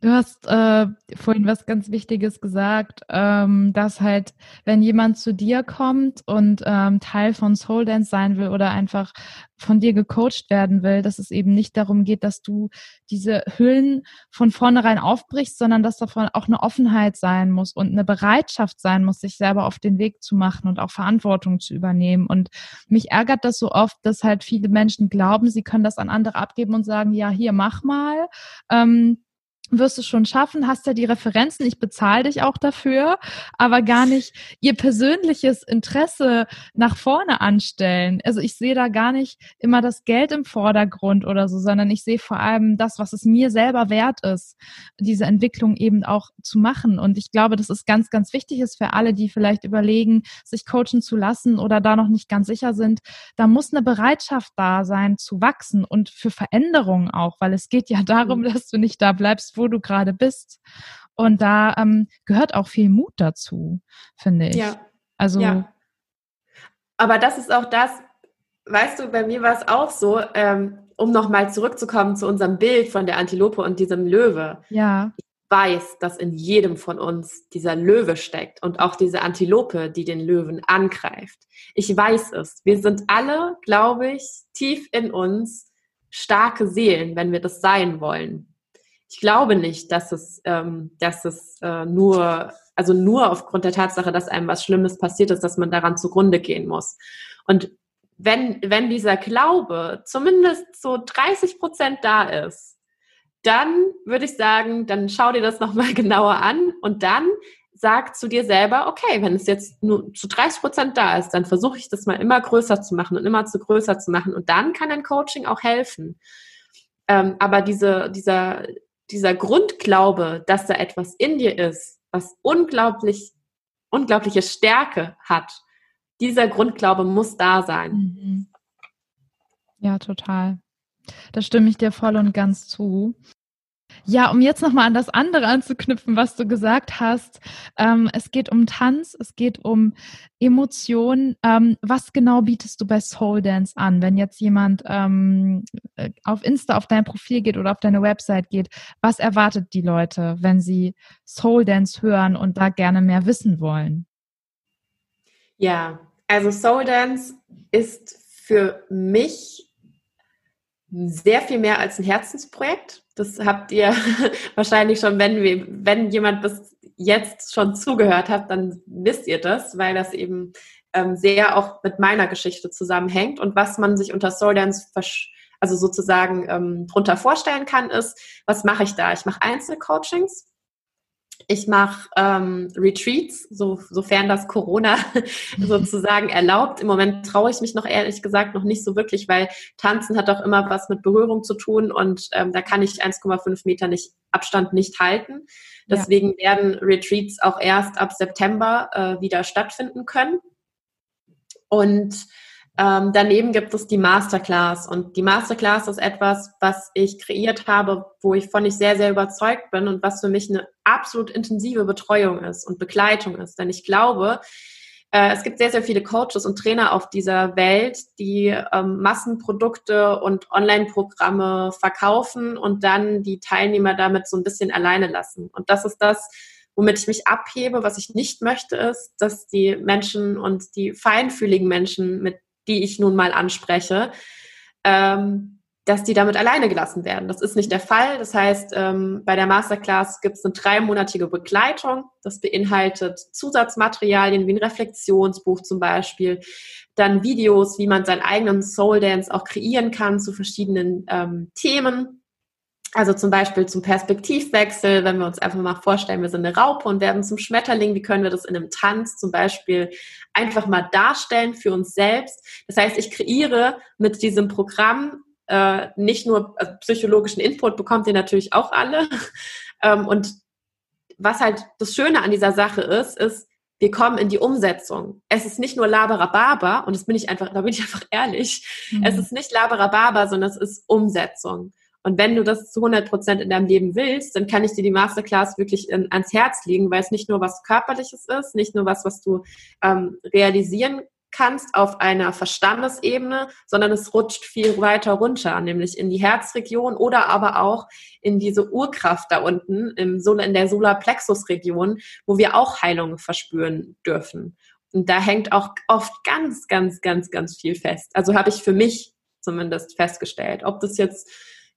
Du hast äh, vorhin was ganz Wichtiges gesagt, ähm, dass halt, wenn jemand zu dir kommt und ähm, Teil von Soul Dance sein will oder einfach von dir gecoacht werden will, dass es eben nicht darum geht, dass du diese Hüllen von vornherein aufbrichst, sondern dass davon auch eine Offenheit sein muss und eine Bereitschaft sein muss, sich selber auf den Weg zu machen und auch Verantwortung zu übernehmen. Und mich ärgert das so oft, dass halt viele Menschen glauben, sie können das an andere abgeben und sagen, ja, hier mach mal. Ähm, wirst du schon schaffen, hast ja die Referenzen, ich bezahle dich auch dafür, aber gar nicht ihr persönliches Interesse nach vorne anstellen. Also ich sehe da gar nicht immer das Geld im Vordergrund oder so, sondern ich sehe vor allem das, was es mir selber wert ist, diese Entwicklung eben auch zu machen. Und ich glaube, das ist ganz, ganz wichtig ist für alle, die vielleicht überlegen, sich coachen zu lassen oder da noch nicht ganz sicher sind. Da muss eine Bereitschaft da sein, zu wachsen und für Veränderungen auch, weil es geht ja darum, mhm. dass du nicht da bleibst, wo du gerade bist. Und da ähm, gehört auch viel Mut dazu, finde ich. Ja. Also. Ja. Aber das ist auch das, weißt du, bei mir war es auch so, ähm, um nochmal zurückzukommen zu unserem Bild von der Antilope und diesem Löwe. Ja. Ich weiß, dass in jedem von uns dieser Löwe steckt und auch diese Antilope, die den Löwen angreift. Ich weiß es. Wir sind alle, glaube ich, tief in uns starke Seelen, wenn wir das sein wollen ich glaube nicht, dass es, ähm, dass es äh, nur, also nur aufgrund der Tatsache, dass einem was Schlimmes passiert ist, dass man daran zugrunde gehen muss. Und wenn, wenn dieser Glaube zumindest so 30 Prozent da ist, dann würde ich sagen, dann schau dir das nochmal genauer an und dann sag zu dir selber, okay, wenn es jetzt nur zu 30 Prozent da ist, dann versuche ich das mal immer größer zu machen und immer zu größer zu machen und dann kann ein Coaching auch helfen. Ähm, aber diese, dieser, dieser Grundglaube, dass da etwas in dir ist, was unglaublich, unglaubliche Stärke hat, dieser Grundglaube muss da sein. Mhm. Ja, total. Da stimme ich dir voll und ganz zu. Ja, um jetzt nochmal an das andere anzuknüpfen, was du gesagt hast. Ähm, es geht um Tanz, es geht um Emotionen. Ähm, was genau bietest du bei Soul Dance an? Wenn jetzt jemand ähm, äh, auf Insta auf dein Profil geht oder auf deine Website geht, was erwartet die Leute, wenn sie Soul Dance hören und da gerne mehr wissen wollen? Ja, also Soul Dance ist für mich sehr viel mehr als ein Herzensprojekt. Das habt ihr wahrscheinlich schon, wenn, wir, wenn jemand bis jetzt schon zugehört hat, dann wisst ihr das, weil das eben ähm, sehr auch mit meiner Geschichte zusammenhängt. Und was man sich unter Soul Dance also sozusagen ähm, drunter vorstellen kann, ist, was mache ich da? Ich mache Einzelcoachings ich mache ähm, Retreats, so, sofern das Corona sozusagen erlaubt. Im Moment traue ich mich noch ehrlich gesagt noch nicht so wirklich, weil Tanzen hat auch immer was mit Berührung zu tun und ähm, da kann ich 1,5 Meter nicht, Abstand nicht halten. Deswegen ja. werden Retreats auch erst ab September äh, wieder stattfinden können. Und ähm, daneben gibt es die Masterclass und die Masterclass ist etwas, was ich kreiert habe, wo ich von ich sehr, sehr überzeugt bin und was für mich eine absolut intensive Betreuung ist und Begleitung ist. Denn ich glaube, äh, es gibt sehr, sehr viele Coaches und Trainer auf dieser Welt, die ähm, Massenprodukte und Online-Programme verkaufen und dann die Teilnehmer damit so ein bisschen alleine lassen. Und das ist das, womit ich mich abhebe. Was ich nicht möchte, ist, dass die Menschen und die feinfühligen Menschen, mit die ich nun mal anspreche, ähm, dass die damit alleine gelassen werden. Das ist nicht der Fall. Das heißt, ähm, bei der Masterclass gibt es eine dreimonatige Begleitung. Das beinhaltet Zusatzmaterialien wie ein Reflexionsbuch zum Beispiel, dann Videos, wie man seinen eigenen Soul Dance auch kreieren kann zu verschiedenen ähm, Themen. Also zum Beispiel zum Perspektivwechsel, wenn wir uns einfach mal vorstellen, wir sind eine Raupe und werden zum Schmetterling, wie können wir das in einem Tanz zum Beispiel einfach mal darstellen für uns selbst. Das heißt, ich kreiere mit diesem Programm äh, nicht nur also psychologischen Input, bekommt ihr natürlich auch alle. ähm, und was halt das Schöne an dieser Sache ist, ist, wir kommen in die Umsetzung. Es ist nicht nur Laberababa, und das bin ich einfach, da bin ich einfach ehrlich. Mhm. Es ist nicht Laberababa, sondern es ist Umsetzung. Und wenn du das zu 100 Prozent in deinem Leben willst, dann kann ich dir die Masterclass wirklich in, ans Herz legen, weil es nicht nur was Körperliches ist, nicht nur was, was du ähm, realisieren kannst auf einer Verstandesebene, sondern es rutscht viel weiter runter, nämlich in die Herzregion oder aber auch in diese Urkraft da unten im in der Solarplexus-Region, wo wir auch Heilung verspüren dürfen. Und da hängt auch oft ganz, ganz, ganz, ganz viel fest. Also habe ich für mich zumindest festgestellt, ob das jetzt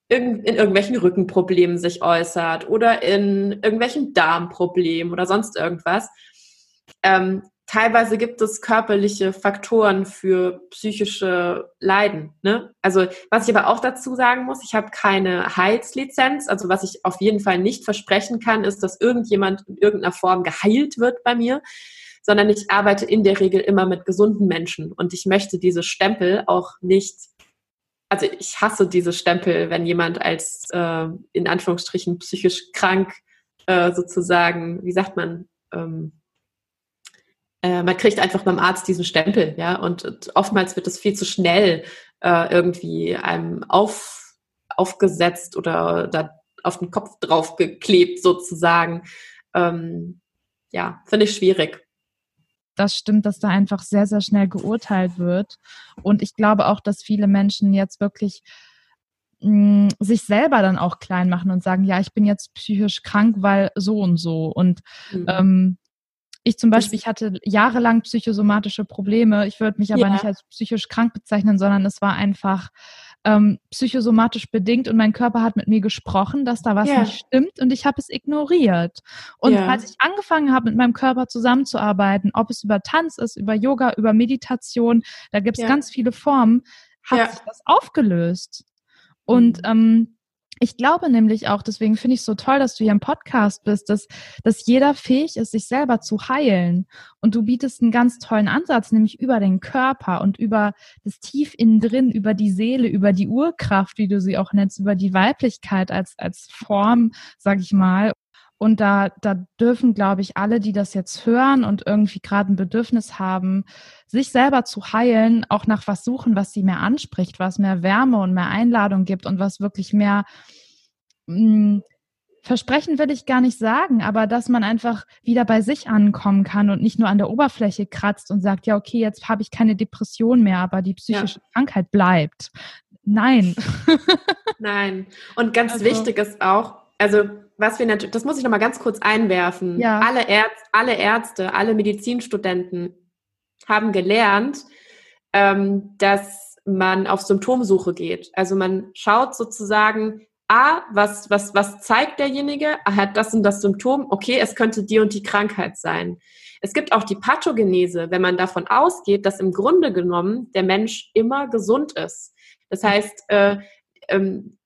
in, irgendwelchen Rückenproblemen sich äußert oder in irgendwelchen Darmproblemen oder sonst irgendwas. Ähm, teilweise gibt es körperliche Faktoren für psychische Leiden. Ne? Also was ich aber auch dazu sagen muss, ich habe keine Heilslizenz. Also was ich auf jeden Fall nicht versprechen kann, ist, dass irgendjemand in irgendeiner Form geheilt wird bei mir, sondern ich arbeite in der Regel immer mit gesunden Menschen und ich möchte diese Stempel auch nicht also ich hasse diese Stempel, wenn jemand als äh, in Anführungsstrichen psychisch krank äh, sozusagen, wie sagt man, ähm, äh, man kriegt einfach beim Arzt diesen Stempel, ja, und, und oftmals wird es viel zu schnell äh, irgendwie einem auf, aufgesetzt oder da auf den Kopf draufgeklebt sozusagen. Ähm, ja, finde ich schwierig das stimmt, dass da einfach sehr, sehr schnell geurteilt wird. Und ich glaube auch, dass viele Menschen jetzt wirklich mh, mm, sich selber dann auch klein machen und sagen, ja, ich bin jetzt psychisch krank, weil so und so. Und mhm. ähm, ich zum Beispiel, ich hatte jahrelang psychosomatische Probleme. Ich würde mich aber ja. nicht als psychisch krank bezeichnen, sondern es war einfach ähm, psychosomatisch bedingt und mein Körper hat mit mir gesprochen, dass da was ja. nicht stimmt und ich habe es ignoriert. Und ja. als ich angefangen habe, mit meinem Körper zusammenzuarbeiten, ob es über Tanz ist, über Yoga, über Meditation, da gibt es ja. ganz viele Formen, hat sich das aufgelöst. Und mhm. ähm, ich glaube nämlich auch, deswegen finde ich es so toll, dass du hier im Podcast bist, dass, dass jeder fähig ist, sich selber zu heilen. Und du bietest einen ganz tollen Ansatz, nämlich über den Körper und über das Tief innen drin, über die Seele, über die Urkraft, wie du sie auch nennst, über die Weiblichkeit als, als Form, sag ich mal. Und da, da dürfen, glaube ich, alle, die das jetzt hören und irgendwie gerade ein Bedürfnis haben, sich selber zu heilen, auch nach was suchen, was sie mehr anspricht, was mehr Wärme und mehr Einladung gibt und was wirklich mehr mh, hm, Versprechen will ich gar nicht sagen, aber dass man einfach wieder bei sich ankommen kann und nicht nur an der Oberfläche kratzt und sagt, ja, okay, jetzt habe ich keine Depression mehr, aber die psychische ja. Krankheit bleibt. Nein. Nein. Und ganz also, wichtig ist auch, also was wir natürlich, das muss ich nochmal ganz kurz einwerfen. Ja. Alle, Ärz, alle Ärzte, alle Medizinstudenten haben gelernt, ähm, dass man auf Symptomsuche geht. Also man schaut sozusagen, A, was, was, was zeigt derjenige? Er hat das und das Symptom. Okay, es könnte die und die Krankheit sein. Es gibt auch die Pathogenese, wenn man davon ausgeht, dass im Grunde genommen der Mensch immer gesund ist. Das heißt, äh, ähm,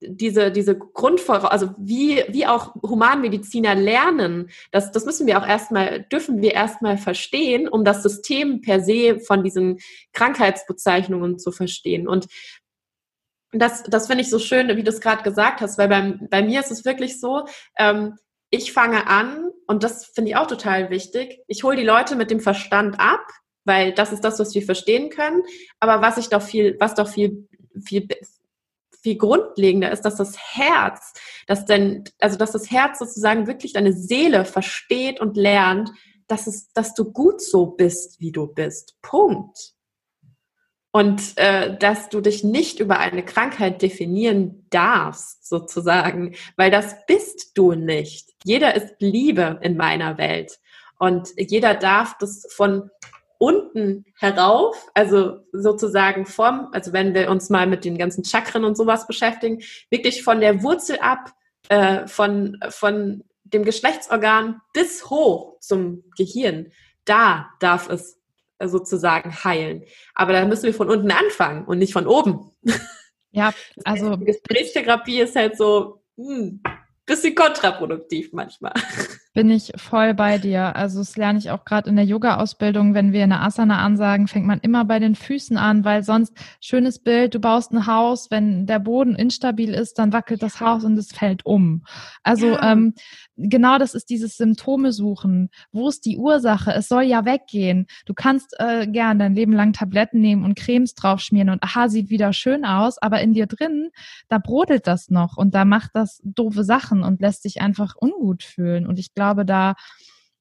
diese, diese Grundvoraussetzung, also wie, wie auch Humanmediziner lernen, das, das müssen wir auch erstmal, dürfen wir erstmal verstehen, um das System per se von diesen Krankheitsbezeichnungen zu verstehen. Und das, das finde ich so schön, wie du es gerade gesagt hast, weil bei, bei mir ist es wirklich so, ähm, ich fange an, und das finde ich auch total wichtig, ich hole die Leute mit dem Verstand ab, weil das ist das, was wir verstehen können. Aber was ich doch viel, was doch viel, viel viel grundlegender ist, dass das Herz, dass denn, also dass das Herz sozusagen wirklich deine Seele versteht und lernt, dass es, dass du gut so bist, wie du bist. Punkt. Und äh, dass du dich nicht über eine Krankheit definieren darfst, sozusagen, weil das bist du nicht. Jeder ist Liebe in meiner Welt. Und jeder darf das von unten herauf, also sozusagen vom, also wenn wir uns mal mit den ganzen Chakren und sowas beschäftigen, wirklich von der Wurzel ab, äh, von, von dem Geschlechtsorgan bis hoch zum Gehirn, da darf es sozusagen heilen. Aber da müssen wir von unten anfangen und nicht von oben. Ja, also. Gesprächstherapie ist halt so, hm, bisschen kontraproduktiv manchmal. Bin ich voll bei dir. Also das lerne ich auch gerade in der Yoga-Ausbildung. Wenn wir eine Asana ansagen, fängt man immer bei den Füßen an, weil sonst schönes Bild, du baust ein Haus, wenn der Boden instabil ist, dann wackelt das Haus und es fällt um. Also ja. ähm, genau das ist dieses Symptome suchen. Wo ist die Ursache? Es soll ja weggehen. Du kannst äh, gern dein Leben lang Tabletten nehmen und Cremes draufschmieren und aha, sieht wieder schön aus, aber in dir drin, da brodelt das noch und da macht das doofe Sachen und lässt sich einfach ungut fühlen. Und ich glaube, da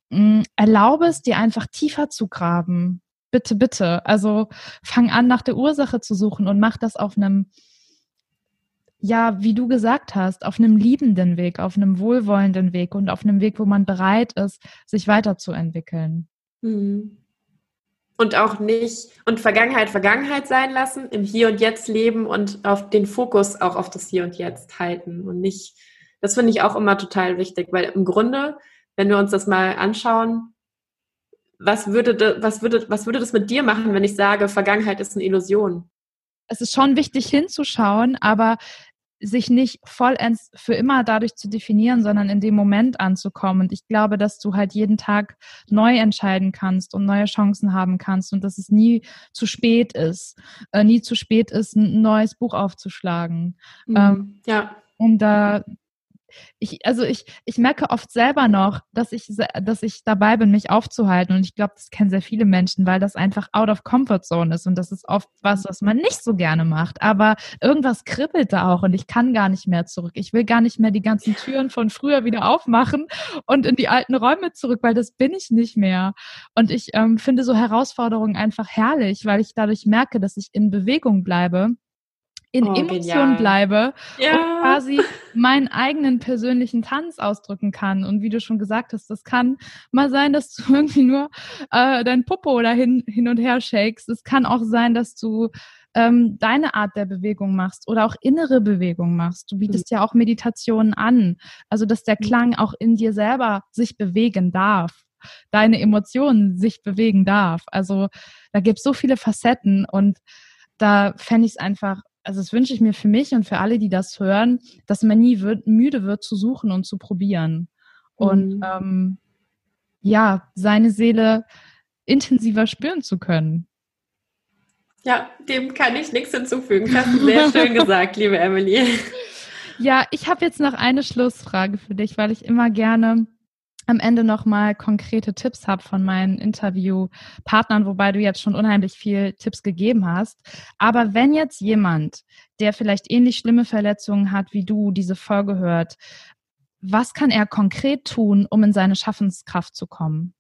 mh, mm, erlaube es dir einfach tiefer zu graben. Bitte, bitte. Also fang an, nach der Ursache zu suchen und mach das auf einem, ja, wie du gesagt hast, auf einem liebenden Weg, auf einem wohlwollenden Weg und auf einem Weg, wo man bereit ist, sich weiterzuentwickeln. Mhm. Und auch nicht, und Vergangenheit Vergangenheit sein lassen, im Hier und Jetzt leben und auf den Fokus auch auf das Hier und Jetzt halten und nicht, das finde ich auch immer total wichtig, weil im Grunde wenn wir uns das mal anschauen, was würde, was würde, was würde das mit dir machen, wenn ich sage, Vergangenheit ist eine Illusion? Es ist schon wichtig hinzuschauen, aber sich nicht vollends für immer dadurch zu definieren, sondern in dem Moment anzukommen. Und ich glaube, dass du halt jeden Tag neu entscheiden kannst und neue Chancen haben kannst und dass es nie zu spät ist, äh, nie zu spät ist, ein neues Buch aufzuschlagen. Mhm. Ähm, ja. Um da ich, also ich, ich merke oft selber noch, dass ich, dass ich dabei bin, mich aufzuhalten. Und ich glaube, das kennen sehr viele Menschen, weil das einfach out of comfort zone ist. Und das ist oft was, was man nicht so gerne macht. Aber irgendwas kribbelt da auch und ich kann gar nicht mehr zurück. Ich will gar nicht mehr die ganzen Türen von früher wieder aufmachen und in die alten Räume zurück, weil das bin ich nicht mehr. Und ich ähm, finde so Herausforderungen einfach herrlich, weil ich dadurch merke, dass ich in Bewegung bleibe in oh, Emotionen bleibe ja. und quasi meinen eigenen persönlichen Tanz ausdrücken kann. Und wie du schon gesagt hast, das kann mal sein, dass du irgendwie nur äh, dein Popo dahin hin und her shakes. Es kann auch sein, dass du ähm, deine Art der Bewegung machst oder auch innere Bewegung machst. Du bietest mhm. ja auch Meditationen an. Also, dass der mhm. Klang auch in dir selber sich bewegen darf deine Emotionen sich bewegen darf. Also da gibt es so viele Facetten und da fände ich es einfach also das wünsche ich mir für mich und für alle, die das hören, dass man nie wird, müde wird zu suchen und zu probieren. Und mhm. ähm, ja, seine Seele intensiver spüren zu können. Ja, dem kann ich nichts hinzufügen. Das hast du sehr schön gesagt, liebe Emily. Ja, ich habe jetzt noch eine Schlussfrage für dich, weil ich immer gerne am Ende nochmal konkrete Tipps habe von meinen Interviewpartnern, wobei du jetzt schon unheimlich viel Tipps gegeben hast. Aber wenn jetzt jemand, der vielleicht ähnlich schlimme Verletzungen hat wie du, diese Folge hört, was kann er konkret tun, um in seine Schaffenskraft zu kommen?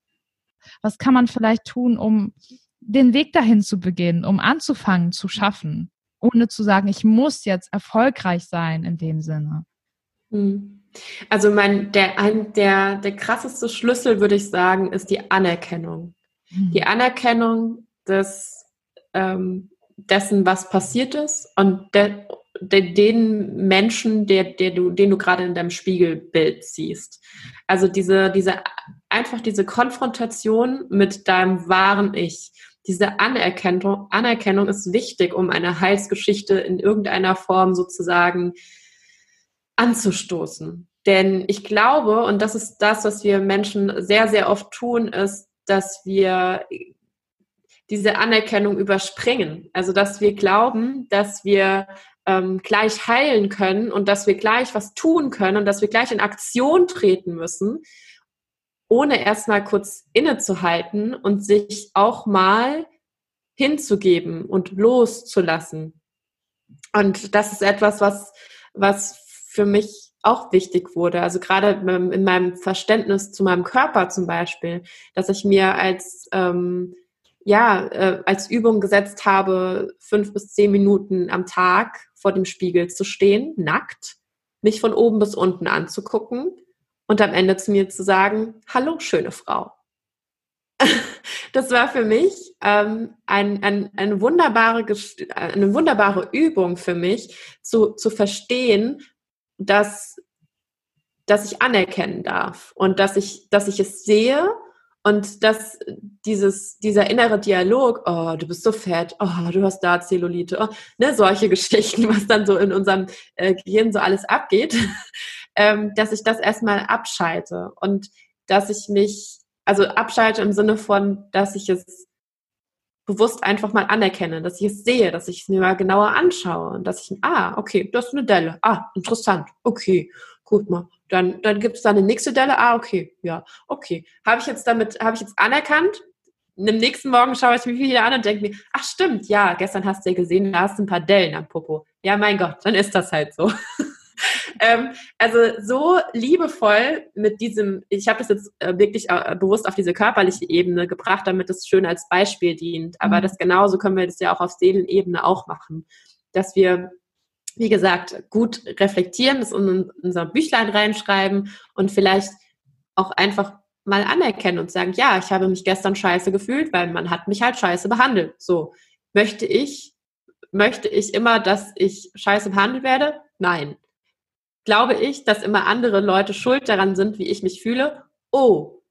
Was kann man vielleicht tun, um den Weg dahin zu beginnen, um anzufangen zu schaffen, ohne zu sagen, ich muss jetzt erfolgreich sein in dem Sinne? Mhm. Also mein, der, ein, der, der krasseste Schlüssel, würde ich sagen, ist die Anerkennung. Mhm. Die Anerkennung des, ähm, dessen, was passiert ist und de, de, den Menschen, der, der du, den du gerade in deinem Spiegelbild siehst. Also diese, diese, einfach diese Konfrontation mit deinem wahren Ich. Diese Anerkennung, Anerkennung ist wichtig, um eine Heilsgeschichte in irgendeiner Form sozusagen anzustoßen. Denn ich glaube, und das ist das, was wir Menschen sehr, sehr oft tun, ist, dass wir diese Anerkennung überspringen. Also, dass wir glauben, dass wir ähm, gleich heilen können und dass wir gleich was tun können und dass wir gleich in Aktion treten müssen, ohne erstmal kurz innezuhalten und sich auch mal hinzugeben und loszulassen. Und das ist etwas, was, was für mich auch wichtig wurde. Also gerade in meinem Verständnis zu meinem Körper zum Beispiel, dass ich mir als ähm, ja äh, als Übung gesetzt habe, fünf bis zehn Minuten am Tag vor dem Spiegel zu stehen, nackt, mich von oben bis unten anzugucken und am Ende zu mir zu sagen: Hallo, schöne Frau. das war für mich ähm, ein, ein, eine, wunderbare, eine wunderbare Übung für mich, zu, zu verstehen, dass, dass ich anerkennen darf und dass ich, dass ich es sehe und dass dieses, dieser innere Dialog, oh, du bist so fett, oh, du hast da Zellulite, oh, ne, solche Geschichten, was dann so in unserem äh, Gehirn so alles abgeht, ähm, dass ich das erstmal abschalte und dass ich mich, also abschalte im Sinne von, dass ich es bewusst einfach mal anerkenne, dass ich es sehe, dass ich es mir mal genauer anschaue und dass ich, ah, okay, das ist eine Delle. Ah, interessant. Okay, gut mal. Dann, dann gibt es da eine nächste Delle. Ah, okay, ja, okay. Habe ich jetzt damit, habe ich jetzt anerkannt? Im nächsten Morgen schaue ich mich wieder an und denke mir, ach stimmt, ja, gestern hast du ja gesehen, da hast du ein paar Dellen am Popo. Ja, mein Gott, dann ist das halt so. ähm, also so liebevoll mit diesem, ich habe das jetzt äh, wirklich äh, bewusst auf diese körperliche Ebene gebracht, damit es schön als Beispiel dient. Aber mhm. das genauso können wir das ja auch auf Seelenebene auch machen, dass wir wie gesagt, gut reflektieren, das in unser Büchlein reinschreiben und vielleicht auch einfach mal anerkennen und sagen, ja, ich habe mich gestern scheiße gefühlt, weil man hat mich halt scheiße behandelt. So, möchte ich, möchte ich immer, dass ich scheiße behandelt werde? Nein glaube ich, dass immer andere Leute schuld daran sind, wie ich mich fühle. Oh,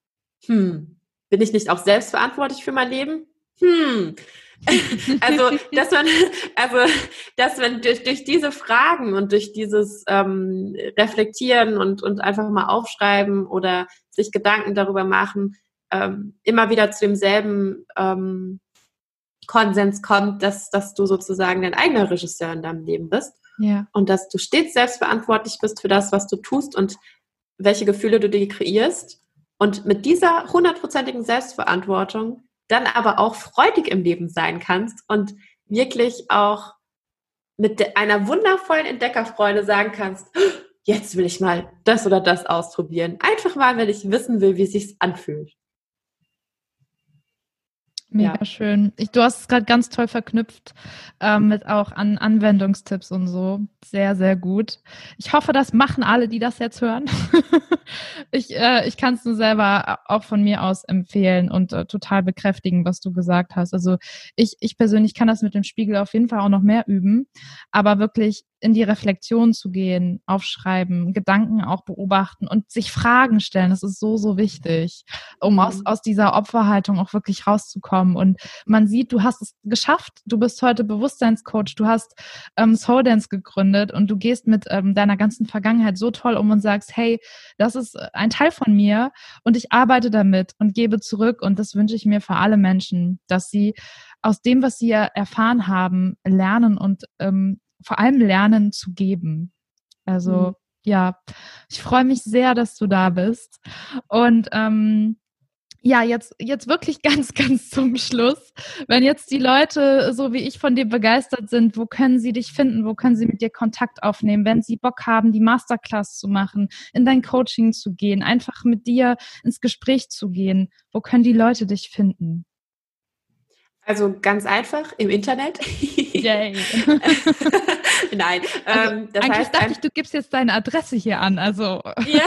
hm, bin ich nicht auch selbst verantwortlich für mein Leben? Hm. also, dass man, also, dass man durch, durch diese Fragen und durch dieses ähm, Reflektieren und, und einfach mal aufschreiben oder sich Gedanken darüber machen, ähm, immer wieder zu demselben ähm, Konsens kommt, dass, dass du sozusagen dein eigener Regisseur in deinem Leben bist. Ja. Und dass du stets selbstverantwortlich bist für das, was du tust und welche Gefühle du dir kreierst. Und mit dieser hundertprozentigen Selbstverantwortung dann aber auch freudig im Leben sein kannst und wirklich auch mit einer wundervollen Entdeckerfreude sagen kannst, jetzt will ich mal das oder das ausprobieren. Einfach mal, weil ich wissen will, wie es sich anfühlt. Mega ja. schön. Ich, du hast es gerade ganz toll verknüpft ähm, mit auch an Anwendungstipps und so. Sehr, sehr gut. Ich hoffe, das machen alle, die das jetzt hören. ich äh, ich kann es nur selber auch von mir aus empfehlen und äh, total bekräftigen, was du gesagt hast. Also ich, ich persönlich kann das mit dem Spiegel auf jeden Fall auch noch mehr üben, aber wirklich in die Reflexion zu gehen, aufschreiben, Gedanken auch beobachten und sich Fragen stellen. Das ist so, so wichtig, um aus, mhm. aus dieser Opferhaltung auch wirklich rauszukommen. Und man sieht, du hast es geschafft. Du bist heute Bewusstseinscoach. Du hast ähm, Soul Dance gegründet und du gehst mit ähm, deiner ganzen Vergangenheit so toll um und sagst, hey, das ist ein Teil von mir und ich arbeite damit und gebe zurück. Und das wünsche ich mir für alle Menschen, dass sie aus dem, was sie erfahren haben, lernen und ähm, vor allem lernen zu geben. Also mhm. ja, ich freue mich sehr, dass du da bist. Und ähm, ja, jetzt, jetzt wirklich ganz, ganz zum Schluss. Wenn jetzt die Leute, so wie ich, von dir begeistert sind, wo können sie dich finden? Wo können sie mit dir Kontakt aufnehmen? Wenn sie Bock haben, die Masterclass zu machen, in dein Coaching zu gehen, einfach mit dir ins Gespräch zu gehen, wo können die Leute dich finden? Also ganz einfach im Internet. Yay. Nein. Also, ähm, das eigentlich heißt, dachte ich, du gibst jetzt deine Adresse hier an. Also. Ja.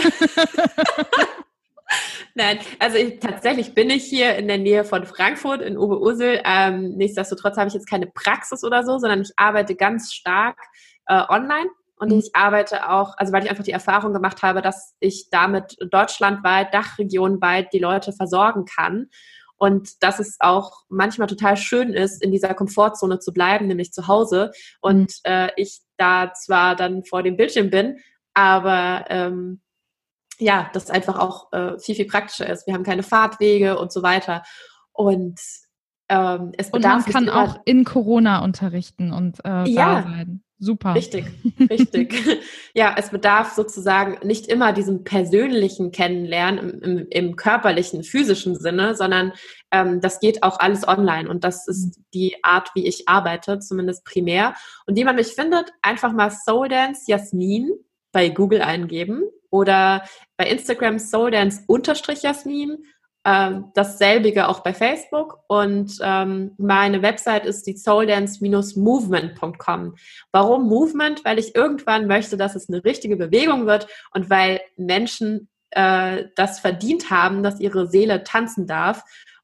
Nein, also ich, tatsächlich bin ich hier in der Nähe von Frankfurt in Oberursel. Ähm, nichtsdestotrotz habe ich jetzt keine Praxis oder so, sondern ich arbeite ganz stark äh, online. Und mhm. ich arbeite auch, also weil ich einfach die Erfahrung gemacht habe, dass ich damit deutschlandweit, dachregionweit die Leute versorgen kann. Und dass es auch manchmal total schön ist, in dieser Komfortzone zu bleiben, nämlich zu Hause. Und mhm. äh, ich da zwar dann vor dem Bildschirm bin, aber ähm, ja, das einfach auch äh, viel, viel praktischer ist. Wir haben keine Fahrtwege und so weiter. Und ähm, es bedarf. Und man kann auch in Corona unterrichten und äh, ja, da sein. Super. Richtig, richtig. ja, es bedarf sozusagen nicht immer diesem persönlichen Kennenlernen im, im, im körperlichen, physischen Sinne, sondern ähm, das geht auch alles online. Und das ist die Art, wie ich arbeite, zumindest primär. Und wie man mich findet, einfach mal Soul Dance Jasmin bei Google eingeben oder bei Instagram Soul Dance unterstrich Jasmin ähm, dasselbige auch bei Facebook und ähm, meine Website ist die souldance-movement.com. Warum Movement? Weil ich irgendwann möchte, dass es eine richtige Bewegung wird und weil Menschen äh, das verdient haben, dass ihre Seele tanzen darf.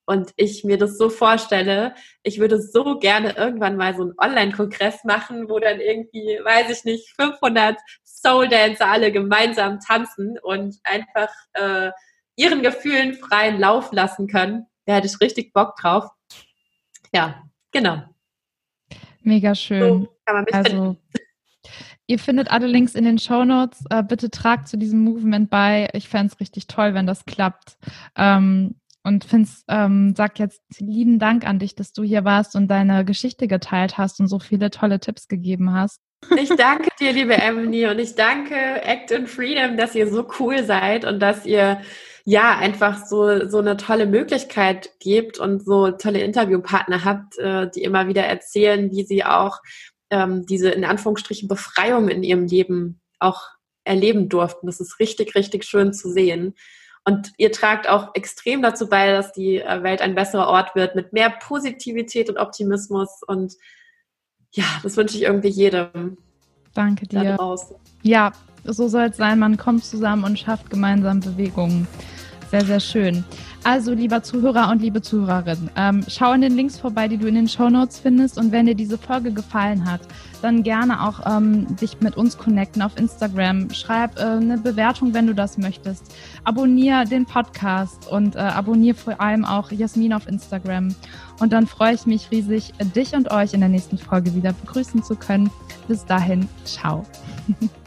Und ich mir das so vorstelle, ich würde so gerne irgendwann mal so einen Online-Kongress machen, wo dann irgendwie, weiß ich nicht, 500 Soul-Dancer alle gemeinsam tanzen und einfach äh, ihren Gefühlen freien Lauf lassen können. Da hätte ich richtig Bock drauf. Ja, genau. Mega schön. So also, Ihr findet alle Links in den Show Notes. Äh, bitte tragt zu diesem Movement bei. Ich fände es richtig toll, wenn das klappt. Ähm, und find's, ähm, sag jetzt lieben Dank an dich, dass du hier warst und deine Geschichte geteilt hast und so viele tolle Tipps gegeben hast. Ich danke dir, liebe Emily, und ich danke Act in Freedom, dass ihr so cool seid und dass ihr ja einfach so so eine tolle Möglichkeit gebt und so tolle Interviewpartner habt, äh, die immer wieder erzählen, wie sie auch ähm, diese in Anführungsstrichen Befreiung in ihrem Leben auch erleben durften. Das ist richtig, richtig schön zu sehen. Und ihr tragt auch extrem dazu bei, dass die äh, Welt ein besserer Ort wird mit mehr Positivität und Optimismus. Und ja, das wünsche ich irgendwie jedem. Danke dir. Ja, so soll es sein. Man kommt zusammen und schafft gemeinsam Bewegungen. Sehr, sehr schön. Also, lieber Zuhörer und liebe Zuhörerin, ähm, schau in den Links vorbei, die du in den Show Notes findest. Und wenn dir diese Folge gefallen hat, dann gerne auch ähm, dich mit uns connecten auf Instagram. Schreib äh, eine Bewertung, wenn du das möchtest. Abonnier den Podcast und äh, abonnier vor allem auch Jasmin auf Instagram. Und dann freue ich mich riesig, dich und euch in der nächsten Folge wieder begrüßen zu können. Bis dahin, ciao.